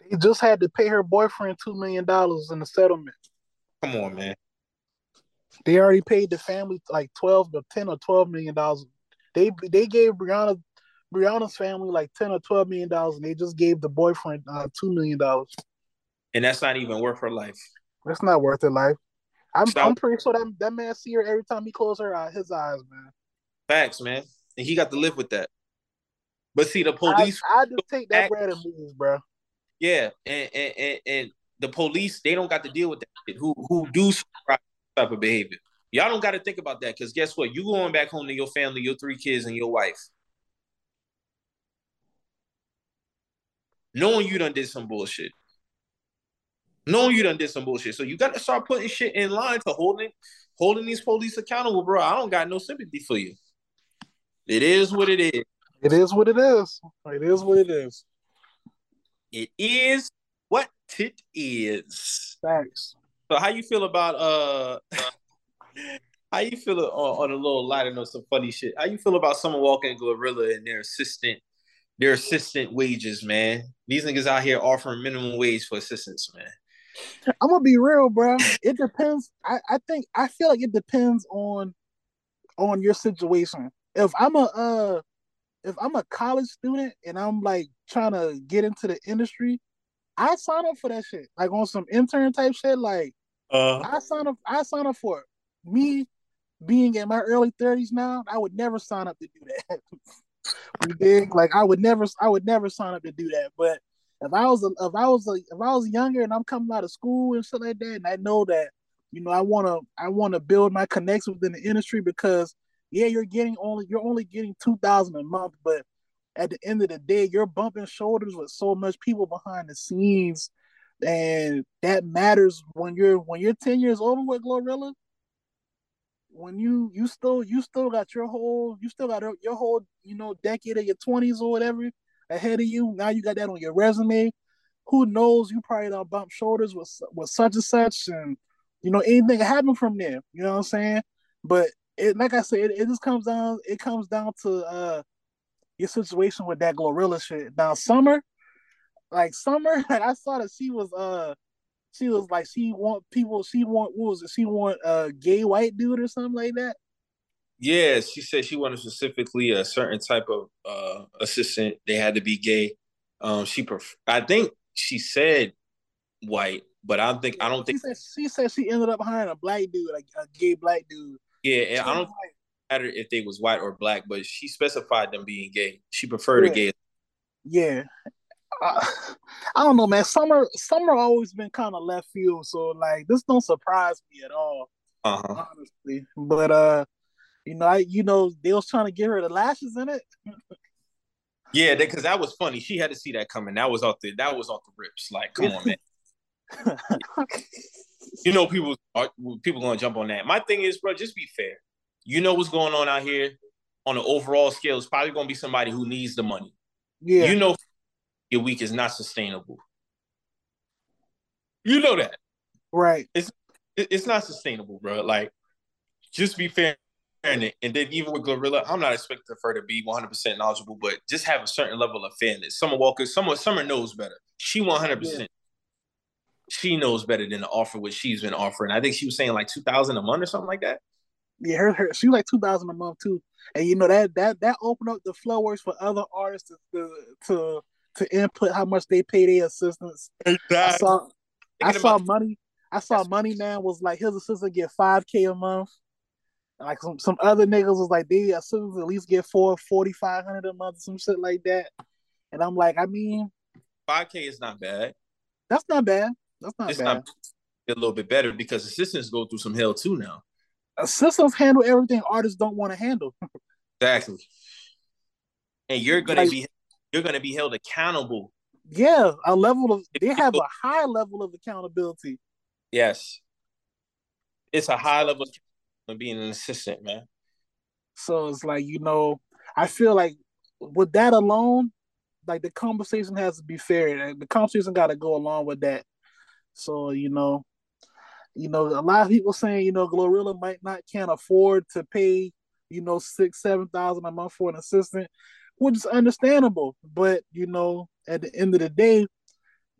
They just had to pay her boyfriend two million dollars in the settlement. Come on, man. They already paid the family like twelve or ten or twelve million dollars. They they gave Breonna Breonna's family like ten or twelve million dollars, and they just gave the boyfriend uh, two million dollars. And that's not even worth her life. That's not worth her life. I'm, I'm pretty sure that that man see her every time he closes her eye, his eyes, man. Facts, man, and he got to live with that. But see, the police. I, I just take that act, bread and move, bro. Yeah, and, and and and the police they don't got to deal with that. Who who do type of behavior? Y'all don't got to think about that because guess what? You going back home to your family, your three kids, and your wife, knowing you done did some bullshit. Knowing you done did some bullshit. So you got to start putting shit in line to holding holding these police accountable, bro. I don't got no sympathy for you. It is what it is. It is what it is. It is what it is. It is what it is. Thanks. So how you feel about uh how you feel on, on a little lighter note, some funny shit? How you feel about Summer Walker Glorilla and their assistant their assistant wages, man? These niggas out here offering minimum wage for assistants, man. I'm gonna be real, bro. It depends. I, I think I feel like it depends on on your situation. If I'm a uh if I'm a college student and I'm like trying to get into the industry, I sign up for that shit. Like on some intern type shit. Like uh, I sign up. I sign up for it. Me being in my early 30s now, I would never sign up to do that. you dig? Like I would never. I would never sign up to do that. But if I was a, if I was a, if I was younger and I'm coming out of school and shit like that, and I know that you know I want to I want to build my connections within the industry because yeah, you're getting only you're only getting two thousand a month, but at the end of the day, you're bumping shoulders with so much people behind the scenes, and that matters when you're when you're ten years older with Glorilla. When you you still you still got your whole you still got your whole you know decade of your twenties or whatever ahead of you. Now you got that on your resume. Who knows? You probably don't bump shoulders with with such and such, and you know anything can happen from there. You know what I'm saying? But it, like I said, it, it just comes down. It comes down to uh, your situation with that Glorilla shit. Now, Summer, like Summer, like I saw that she was uh, she was like she want people. She want what was it? She want a gay white dude or something like that. Yeah, she said she wanted specifically a certain type of uh assistant. They had to be gay. Um, she pref- I think she said white, but I think I don't think she said she said she ended up hiring a black dude, like a gay black dude. Yeah, and I don't matter if they was white or black, but she specified them being gay. She preferred yeah. a gay. Yeah. Uh, I don't know, man. Summer, summer always been kind of left field, so like this don't surprise me at all, uh-huh. honestly. But uh, you know, I you know they was trying to get her the lashes in it. yeah, because that was funny. She had to see that coming. That was off the that was off the rips. Like, come on, man. you know, people are people gonna jump on that. My thing is, bro, just be fair. You know what's going on out here on an overall scale. It's probably gonna be somebody who needs the money. Yeah, you know, your week is not sustainable. You know that, right? It's it's not sustainable, bro. Like, just be fair. And, and then even with Glorilla, I'm not expecting her to be 100% knowledgeable, but just have a certain level of fairness. Summer Walker, Summer Summer knows better. She 100%. Yeah she knows better than to offer what she's been offering. I think she was saying like two thousand a month or something like that. Yeah, her, her she was like two thousand a month too. And you know that that that opened up the flowers for other artists to to to input how much they pay their assistants. Exactly. I saw I saw money. I saw money man was like his assistant get five K a month. Like some, some other niggas was like they assistants at least get four forty five hundred a month, some shit like that. And I'm like, I mean, five K is not bad. That's not bad. That's not it's bad. not a little bit better because assistants go through some hell too now. Assistants handle everything artists don't want to handle. exactly. And you're gonna like, be you're gonna be held accountable. Yeah, a level of they have a high level of accountability. Yes. It's a high level of being an assistant, man. So it's like, you know, I feel like with that alone, like the conversation has to be fair. and The conversation got to go along with that. So you know, you know, a lot of people saying you know Glorilla might not can't afford to pay you know six seven thousand a month for an assistant, which is understandable. But you know, at the end of the day,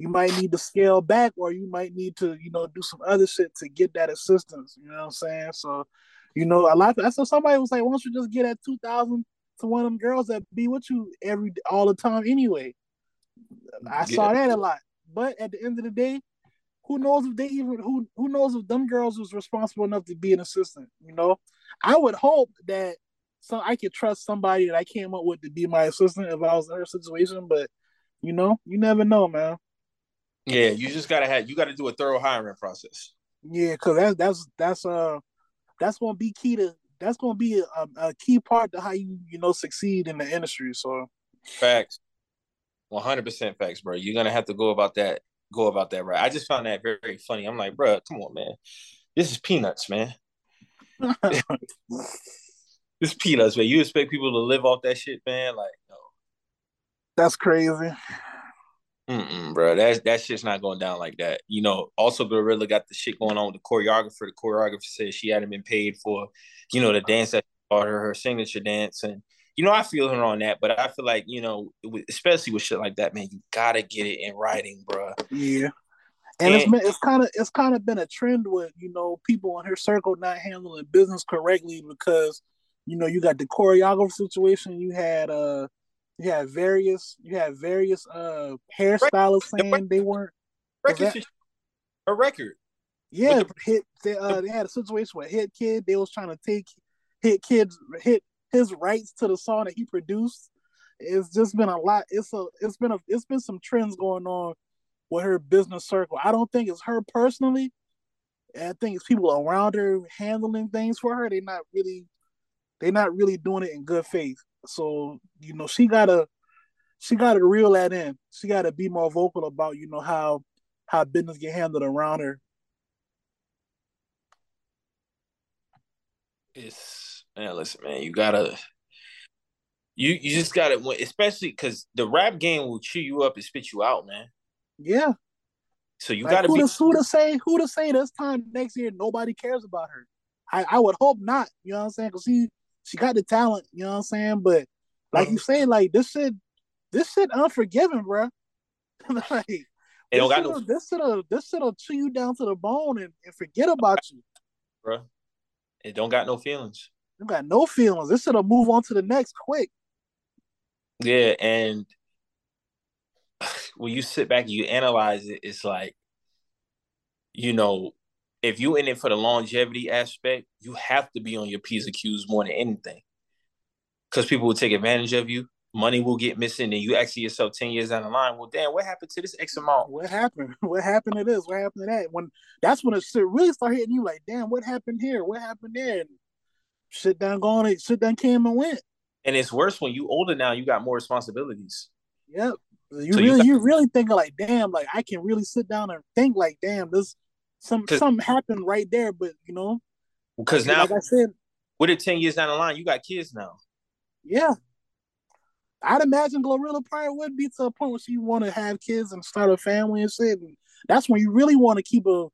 you might need to scale back, or you might need to you know do some other shit to get that assistance. You know what I'm saying? So, you know, a lot. Of, so somebody was like, "Why don't you just get at two thousand to one of them girls that be with you every all the time anyway?" I saw that a lot. But at the end of the day, who knows if they even who who knows if them girls was responsible enough to be an assistant? You know, I would hope that so I could trust somebody that I came up with to be my assistant if I was in her situation, but you know, you never know, man. Yeah, you just gotta have you gotta do a thorough hiring process. Yeah, because that's that's that's uh that's gonna be key to that's gonna be a, a key part to how you you know succeed in the industry. So facts, one hundred percent facts, bro. You're gonna have to go about that go about that right. I just found that very, very funny. I'm like, bro, come on, man. This is peanuts, man. this peanuts, man. You expect people to live off that shit, man? Like, no. That's crazy. Mm-mm, bro, that that shit's not going down like that. You know, also GloRilla got the shit going on with the choreographer. The choreographer said she hadn't been paid for, you know, the dance that taught her her signature dance, and you know, I feel her on that. But I feel like you know, especially with shit like that, man, you gotta get it in writing, bro. Yeah, and, and it's been, it's kind of it's kind of been a trend with you know people in her circle not handling business correctly because you know you got the choreographer situation, you had uh you had various you had various uh hairstylists saying they weren't record a record. Yeah, the, hit they, uh, they had a situation with Hitkidd. They was trying to take Hitkidd's hit his rights to the song that he produced. It's just been a lot. It's a it's been a it's been some trends going on with her business circle. I don't think it's her personally. I think it's people around her handling things for her. They're not really they're not really doing it in good faith. So you know she gotta she gotta reel that in. She gotta be more vocal about you know how how business get handled around her. It's man, listen, man, you gotta you you just gotta especially because the rap game will chew you up and spit you out, man. Yeah. So you like, gotta who be to, who to say who to say this time next year nobody cares about her. I, I would hope not, you know what I'm saying? Because she she got the talent, you know what I'm saying? But like mm-hmm. you say, like this shit, this shit unforgiving, bro. like it don't got no this shit'll this shit'll chew you down to the bone and, and forget about you. Bro. It don't got no feelings. You got no feelings. This shit'll move on to the next quick. Yeah, and when you sit back and you analyze it, it's like, you know, if you're in it for the longevity aspect, you have to be on your P's and Q's more than anything. Because people will take advantage of you. Money will get missing, and you ask yourself 10 years down the line, well, damn, what happened to this X amount? What happened? What happened to this? What happened to that? When that's when it really start hitting you like, damn, what happened here? What happened there? And shit done gone, shit done came and went. And it's worse when you older now, you got more responsibilities. Yep. You so really you, got- you really thinking like, damn, like I can really sit down and think like, damn, this some something happened right there, but you know, because now, like I said, with it ten years down the line, you got kids now. Yeah, I'd imagine GloRilla probably would be to a point where she want to have kids and start a family and shit. And that's when you really want to keep a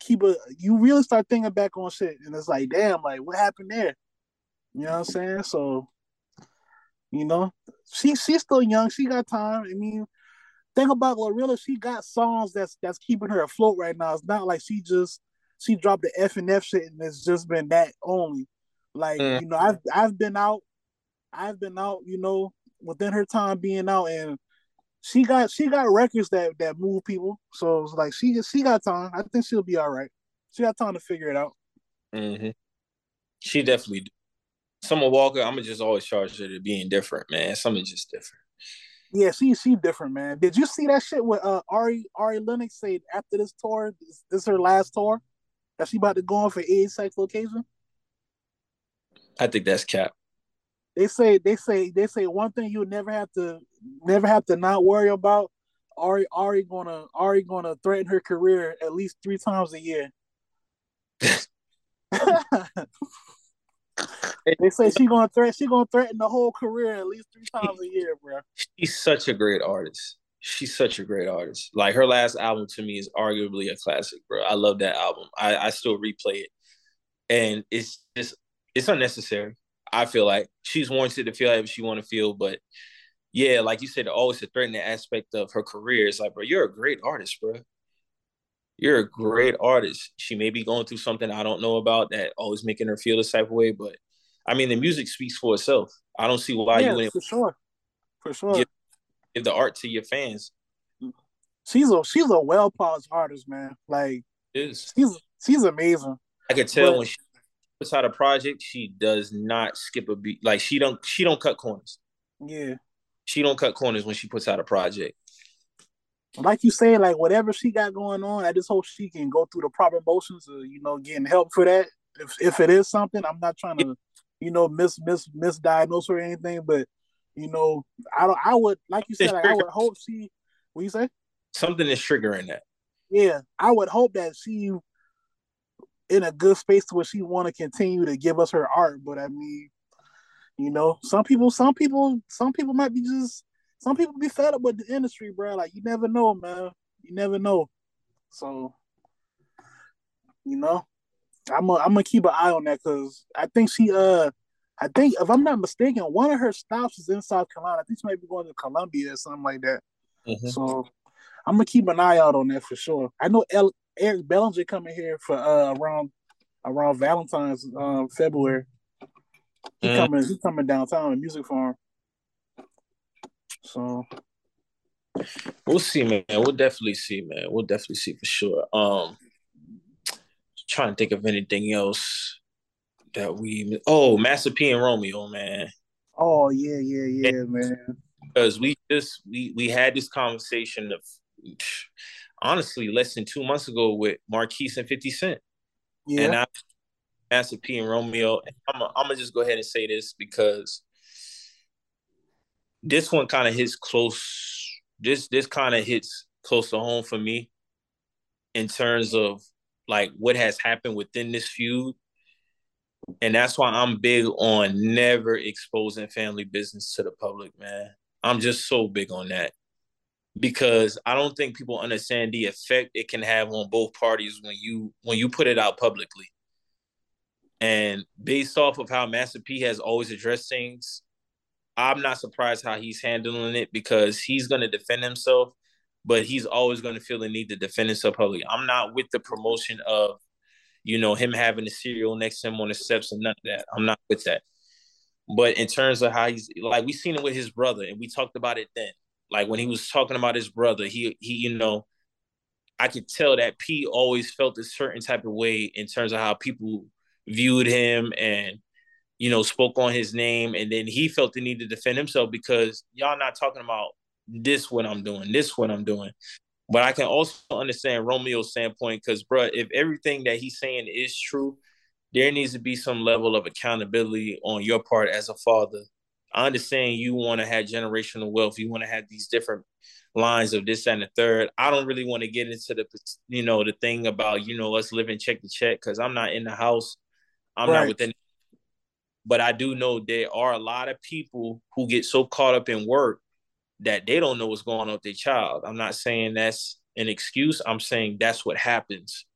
keep a. You really start thinking back on shit, and it's like, damn, like what happened there? You know what I'm saying? So, you know, she she's still young. She got time. I mean, thing about GloRilla, she got songs that's that's keeping her afloat right now. It's not like she just she dropped the F and F shit and it's just been that only. Like mm. you know, I've I've been out, I've been out, you know, within her time being out, and she got she got records that that move people. So it's like she just she got time. I think she'll be all right. She got time to figure it out. Mm-hmm. She definitely. Do. Summer Walker, I'm gonna just always charge her to being different, man. Something just different. Yeah, she she different, man. Did you see that shit with uh Ari Ari Lennox said after this tour, this, this is her last tour, that she about to go on for AIDS sex location? I think that's cap. They say they say they say one thing you never have to never have to not worry about. Ari Ari gonna Ari gonna threaten her career at least three times a year. they say she gonna threaten she gonna threaten the whole career at least three times a year, bro. She's such a great artist. She's such a great artist. Like her last album to me is arguably a classic, bro. I love that album. I, I still replay it. And it's just it's unnecessary. I feel like she's warranted to feel however she want to feel, but yeah, like you said, oh, always a threatening aspect of her career. It's like, bro, you're a great artist, bro. You're a great artist. She may be going through something I don't know about that always making her feel this type of way, but I mean, the music speaks for itself. I don't see why yeah, you wouldn't for sure, for sure give, give, the art to your fans. she's a she's a well polished artist, man. Like is she's she's amazing. I could tell But- when she puts out a project, she does not skip a beat. Like she don't she don't cut corners. Yeah. She don't cut corners when she puts out a project. Like you say, like whatever she got going on, I just hope she can go through the proper motions of, you know, getting help for that. If if it is something, I'm not trying to, you know, mis mis misdiagnose her or anything, but you know, I don't I would like you said, like, I would hope she what you say? Something is triggering that. Yeah, I would hope that she in a good space to where she want to continue to give us her art. But I mean, you know, some people, some people, some people might be just some people be fed up with the industry, bro. Like you never know, man. You never know. So, you know, I'm a, I'm gonna keep an eye on that because I think she uh. I think, if I'm not mistaken, one of her stops is in South Carolina. I think she might be going to Columbia or something like that. Mhm. So I'm gonna keep an eye out on that for sure. I know El- Eric Bellinger coming here for uh around around Valentine's um February. He Mm. coming he coming downtown in music farm. So We'll see, man. We'll definitely see, man. We'll definitely see for sure. Um, trying to think of anything else that we. Oh, Master P and Romeo, man. oh yeah, yeah, yeah, man. Because we just we we had this conversation of honestly less than two months ago with Marquise and Fifty Cent, Yeah. and I Master P and Romeo. And I'm I'm gonna just go ahead and say this because this one kind of hits close. This this kind of hits close to home for me in terms of like what has happened within this feud. And that's why I'm big on never exposing family business to the public, man. I'm just so big on that. Because I don't think people understand the effect it can have on both parties when you when you put it out publicly. And based off of how Master P has always addressed things, I'm not surprised how he's handling it because he's going to defend himself, but he's always going to feel the need to defend himself publicly. I'm not with the promotion of, you know, him having a cereal next to him on the steps and none of that. I'm not with that. But in terms of how he's like, we seen it with his brother, and we talked about it then. Like when he was talking about his brother, he he, you know, I could tell that P always felt a certain type of way in terms of how people viewed him and you know, spoke on his name, and then he felt the need to defend himself because y'all not talking about this what I'm doing, this what I'm doing. But I can also understand Romeo's standpoint because, bro, if everything that he's saying is true, there needs to be some level of accountability on your part as a father. I understand you want to have generational wealth, you want to have these different lines of this and the third. I don't really want to get into the, you know, the thing about you know us living check to check because I'm not in the house, I'm Right. not within but I do know there are a lot of people who get so caught up in work that they don't know what's going on with their child. I'm not saying that's an excuse. I'm saying that's what happens.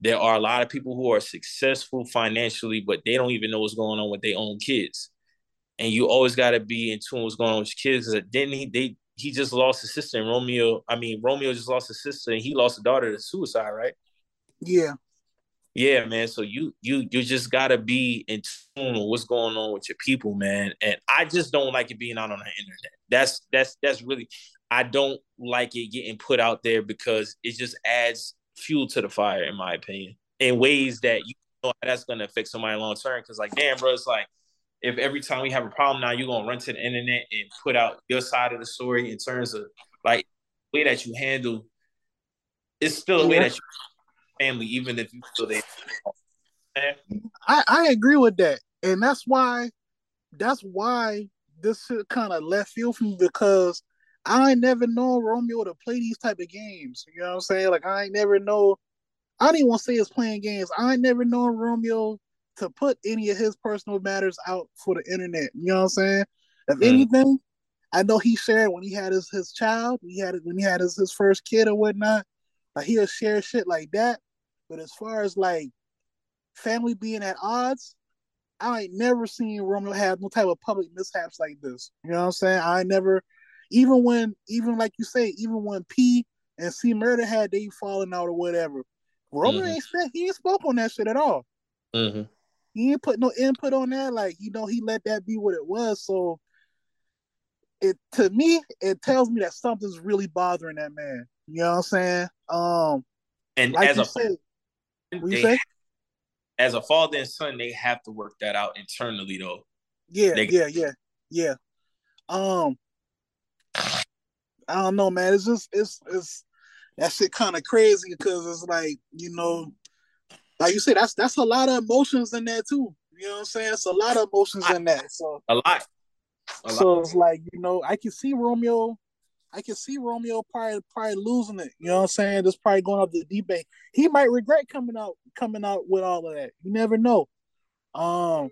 There are a lot of people who are successful financially, but they don't even know what's going on with their own kids. And you always got to be in tune with what's going on with your kids. Didn't he? They he just lost his sister, and Romeo. I mean, Romeo just lost his sister, and he lost a daughter to suicide, right? Yeah. Yeah, man. So you you you just gotta be in tune with what's going on with your people, man. And I just don't like it being out on the internet. That's that's that's really I don't like it getting put out there because it just adds fuel to the fire, in my opinion, in ways that you know that's gonna affect somebody long term. Because like, damn, bro, it's like if every time we have a problem now, you're gonna run to the internet and put out your side of the story in terms of like the way that you handle. It's still a way Yeah. that you family, even if you feel they. I, I agree with that. And that's why that's why this kind of left field from me because I never known Romeo to play these type of games. You know what I'm saying? Like I ain't never know I didn't even want to say it's playing games. I never known Romeo to put any of his personal matters out for the internet. You know what I'm saying? If Mhm. anything, I know he shared when he had his, his child, he had it when he had his, his first kid or whatnot. Like he'll share shit like that. But as far as like family being at odds, I ain't never seen Roman have no type of public mishaps like this. You know what I'm saying? I never, even when, even like you say, even when P and C Murder had they falling out or whatever, Romeo Mhm. ain't spent, he ain't spoke on that shit at all. Mm-hmm. He ain't put no input on that. Like you know, he let that be what it was. So it to me, it tells me that something's really bothering that man. You know what I'm saying? Um, and like as you a said, what you say? as a father and son, they have to work that out internally, though. Yeah, They- yeah, yeah, yeah. Um, I don't know, man. It's just it's it's that shit kind of crazy because it's like you know, like you said, that's that's a lot of emotions in there too. You know what I'm saying? It's a lot of emotions in that. So A lot. A lot. so it's like you know, I can see Romeo. I can see Romeo probably probably losing it. You know what I'm saying? Just probably going up the debate. He might regret coming out coming out with all of that. You never know. Um,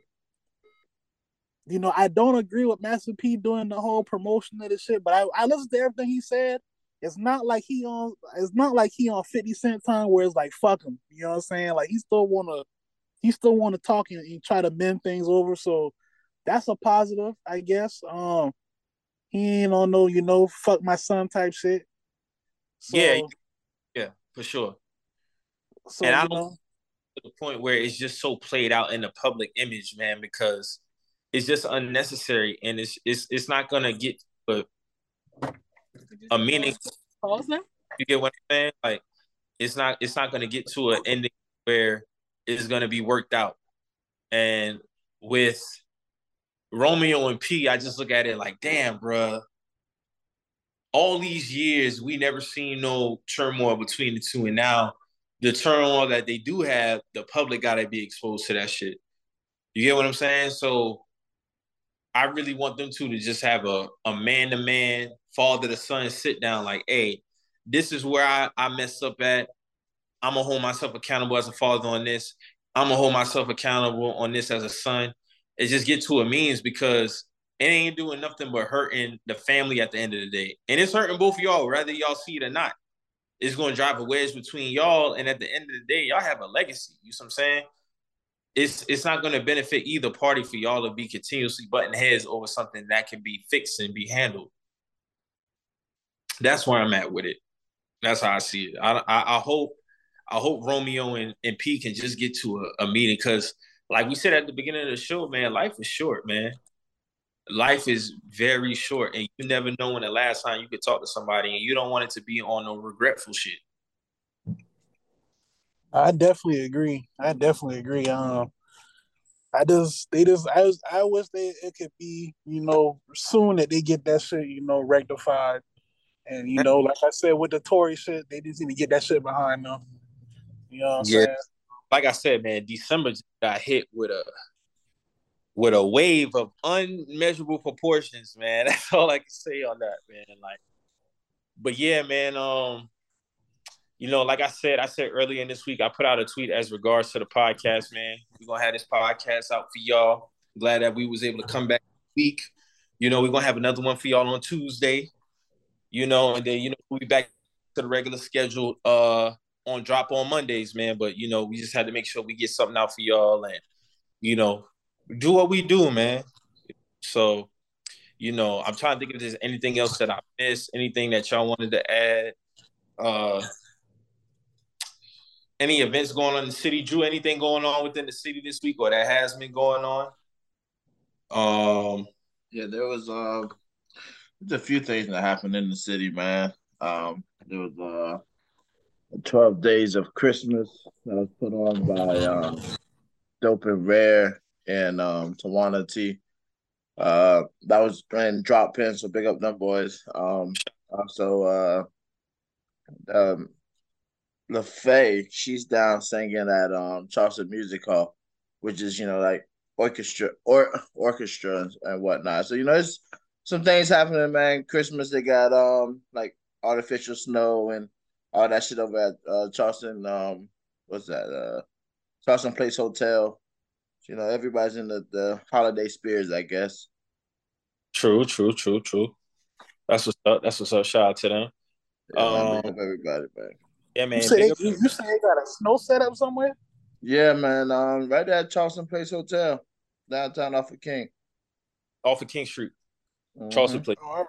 you know, I don't agree with Master P doing the whole promotion of the shit, but I, I listened to everything he said. It's not like he on it's not like he on 50 cent time where it's like fuck him. You know what I'm saying? Like he still wanna he still wanna talk and, and try to mend things over. So that's a positive, I guess. Um he ain't on no, you know, fuck my son type shit. So, Yeah, Yeah, for sure. so and I don't- know, To the point where it's just so played out in the public image, man, because it's just unnecessary and it's it's it's not gonna get a, a meaning. Pause now? You get what I'm saying? Like it's not it's not gonna get to an ending where it's gonna be worked out. And with Romeo and P, I just look at it like, damn, bruh. All these years, we never seen no turmoil between the two, and now the turmoil that they do have, the public gotta be exposed to that shit. You get what I'm saying? So I really want them two to just have a a man to man, father to son sit down, like, hey, this is where I, I messed up at. I'm gonna hold myself accountable as a father on this. I'm gonna hold myself accountable on this as a son. It just get to a means because it ain't doing nothing but hurting the family at the end of the day. And it's hurting both of y'all, whether y'all see it or not. It's gonna drive a wedge between y'all, and at the end of the day, y'all have a legacy. You know what I'm saying? It's it's not gonna benefit either party for y'all to be continuously butting heads over something that can be fixed and be handled. That's where I'm at with it. That's how I see it. I I, I hope I hope Romeo and, and P can just get to a, a meeting because, like we said at the beginning of the show, man, life is short, man. Life is very short, and you never know when the last time you could talk to somebody, and you don't want it to be on no regretful shit. I definitely agree. I definitely agree. Um, I just they just I was I wish they it could be you know soon that they get that shit you know rectified, and you know like I said with the Tory shit they just need to get that shit behind them. You know what I'm Yeah. saying? Like I said, man, December got hit with a with a wave of unmeasurable proportions, man. That's all I can say on that, man. Like, but yeah, man. Um, you know, like I said, I said earlier in this week, I put out a tweet as regards to the podcast, man. We're gonna have this podcast out for y'all. Glad that we was able to come back week. You know, we're gonna have another one for y'all on Tuesday. You know, and then you know we'll be back to the regular schedule uh on drop on Mondays, man. But you know, we just had to make sure we get something out for y'all and you know, do what we do, man. So, you know, I'm trying to think if there's anything else that I missed, anything that y'all wanted to add. Uh any events going on in the city, Drew? Anything going on within the city this week, or that has been going on? Um, Yeah, there was uh, there's a few things that happened in the city, man. Um, there was uh, 12 Days of Christmas that was put on by um, Dope and Rare and um, Tawana T. Uh, that was and Drop Pin, so big up them boys. Um, also, uh, um, LaFay, she's down singing at um Charleston Music Hall, which is you know like orchestra or orchestra and, whatnot. So you know, it's some things happening, man. Christmas they got um like artificial snow and all that shit over at uh, Charleston. Um, what's that? Uh, Charleston Place Hotel. You know, everybody's in the, the holiday spirits, I guess. true, true, true, true. That's what's up. That's what's up. Shout out to them. Yeah, man, Um, up everybody, man. Yeah, You man. say they, you, you say they got a snow setup somewhere? Yeah, man. Um, right there at Charleston Place Hotel, downtown off of King. off of King Street, Mhm. Charleston Place. Oh, all right.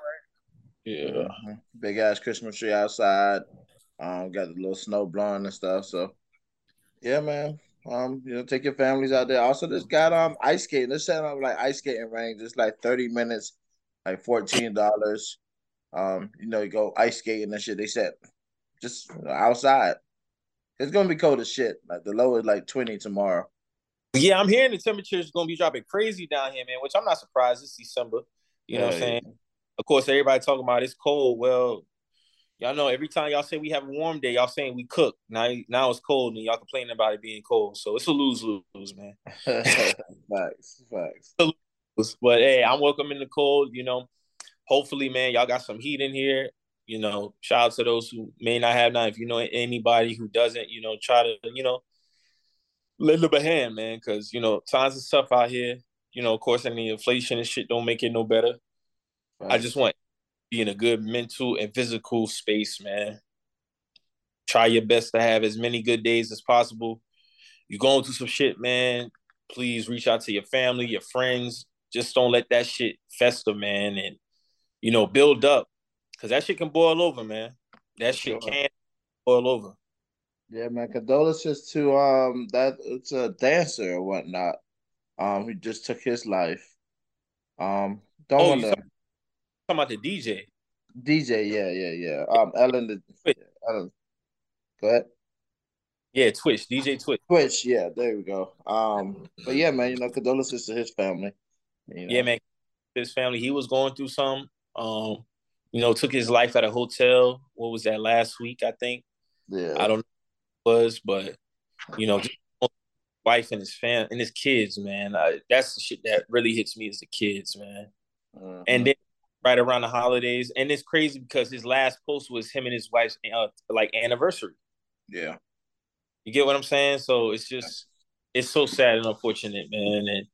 Yeah. Mhm. Big ass Christmas tree outside. Um, got the little snow blowing and stuff. So, yeah, man. Um, you know, take your families out there. Also, this got um ice skating. This set up like ice skating range. It's like thirty minutes, like fourteen dollars. Um, you know, you go ice skating and shit. They said just outside. It's gonna be cold as shit. Like the low is like twenty tomorrow. Yeah, I'm hearing the temperature is gonna be dropping crazy down here, man. Which I'm not surprised. It's December. You know what I'm saying? Of course, everybody talking about it's cold. Well, y'all know every time y'all say we have a warm day, y'all saying we cook. Now, now it's cold, and y'all complaining about it being cold. So it's a lose lose, man. facts, facts. But hey, I'm welcome in the cold. You know, hopefully, man, y'all got some heat in here. You know, shout out to those who may not have none. If you know anybody who doesn't, you know, try to, you know, lend a hand, man, because you know times is tough out here. You know, of course, and the inflation and shit don't make it no better. Right. I just want be in a good mental and physical space, man. Try your best to have as many good days as possible. You're going through some shit, man. Please reach out to your family, your friends. Just don't let that shit fester, man, and you know build up because that shit can boil over, man. That shit can boil over. Yeah, man. Condolences to um that it's a dancer or whatnot. Um, who just took his life. Um, don't oh, want to talking about the DJ. DJ, yeah, yeah, yeah. Um, Ellen, the yeah, Ellen. Go ahead. Yeah, Twitch, DJ Twitch. Twitch, yeah, there we go. Um, but yeah, man, you know, condolences to his family. You know? Yeah, man, his family. He was going through some. Um, you know, took his life at a hotel. What was that last week? I think. Yeah. I don't know was, but you know, wife and his fam and his kids, man. I, that's the shit that really hits me is the kids, man. Uh-huh. And then right around the holidays, and it's crazy because his last post was him and his wife's uh, like anniversary. Yeah. You get what I'm saying? So it's just it's so sad and unfortunate, man. And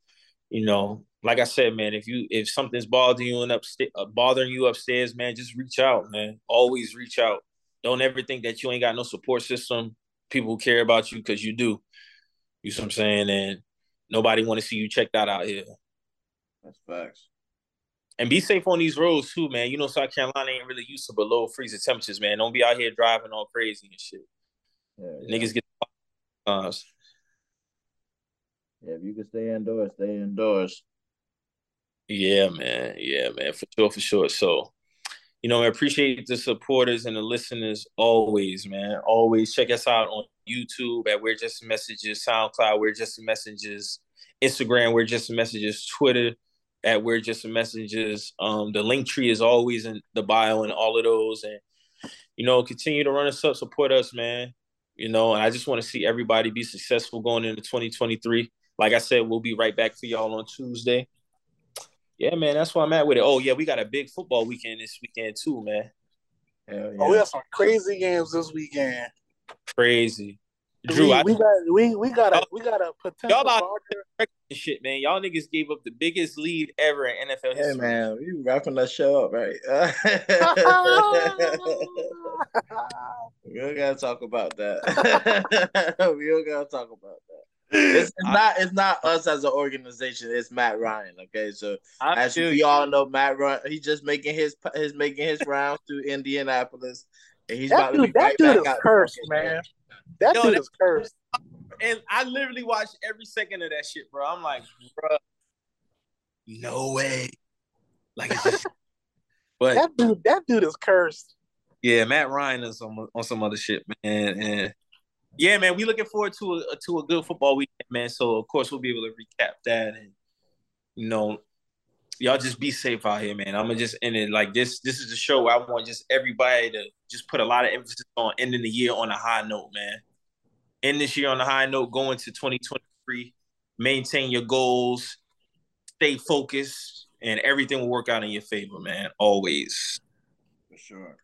you know, like I said, man, if you if something's bothering you and upstairs, uh, bothering you upstairs, man, just reach out, man. Always reach out. Don't ever think that you ain't got no support system, people who care about you, because you do. You know what I'm saying? And nobody want to see you checked out out here. That's facts. And be safe on these roads too, man. You know, South Carolina ain't really used to below freezing temperatures, man. Don't be out here driving all crazy and shit. Yeah, yeah. Niggas get uh, Yeah, if you can stay indoors, stay indoors. Yeah, man. Yeah, man. For sure, for sure. So, you know, I appreciate the supporters and the listeners always, man. Always check us out on YouTube at We're Just Messengers, SoundCloud, We're Just Messengers, Instagram, We're Just Messengers, Twitter at We're Just Messengers. Um, the link tree is always in the bio and all of those. And, you know, continue to run us up, support us, man. You know, and I just want to see everybody be successful going into 2023. Like I said, we'll be right back for y'all on Tuesday. Yeah, man, that's where I'm at with it. Oh, yeah, we got a big football weekend this weekend too, man. Yeah. Oh, we have some crazy games this weekend. Crazy. Drew, we, I, we got we we got a we got a potential. Y'all about shit, man. Y'all niggas gave up the biggest lead ever in NFL history. Hey, man, we wrapping that show up, right? we don't gotta talk about that. we don't gotta talk about that. It's, it's not it's not us as an organization. It's Matt Ryan. Okay, so I as we you. all know, Matt Ryan, he's just making his his making his rounds through Indianapolis, and he's that about dude, to be that right dude back is cursed, man. That Yo, dude is cursed. And I literally watched every second of that shit, bro. I'm like, bro, no way. Like, just, but that dude, that dude is cursed. Yeah, Matt Ryan is on, on some other shit, man. And yeah, man, we looking forward to a to a good football weekend, man. So of course we'll be able to recap that, and you know, y'all just be safe out here, man. I'm gonna just end it like this. This is the show I want just everybody to just put a lot of emphasis on ending the year on a high note, man. End this year on a high note, going to 2023. Maintain your goals, stay focused, and everything will work out in your favor, man. Always. For sure.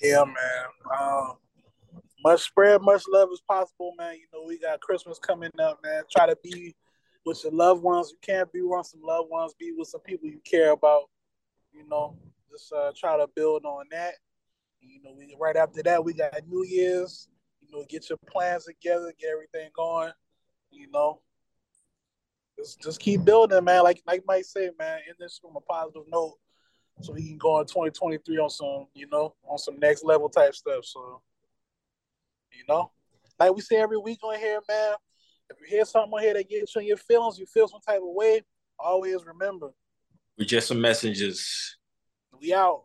Yeah, man. Um, much spread, much love as possible, man. You know, we got Christmas coming up, man. Try to be with your loved ones. You can't be around some loved ones. Be with some people you care about. You know, just uh, try to build on that. You know, we right after that we got New Year's. You know, get your plans together, get everything going. You know, just just keep building, man. Like like Mike said, man. In this from a positive note, so we can go in 2023 on some, you know, on some next level type stuff. So. You know, like we say every week on here, man. If you hear something on here that gets you in your feelings, you feel some type of way. Always remember, we're just some messengers. We out.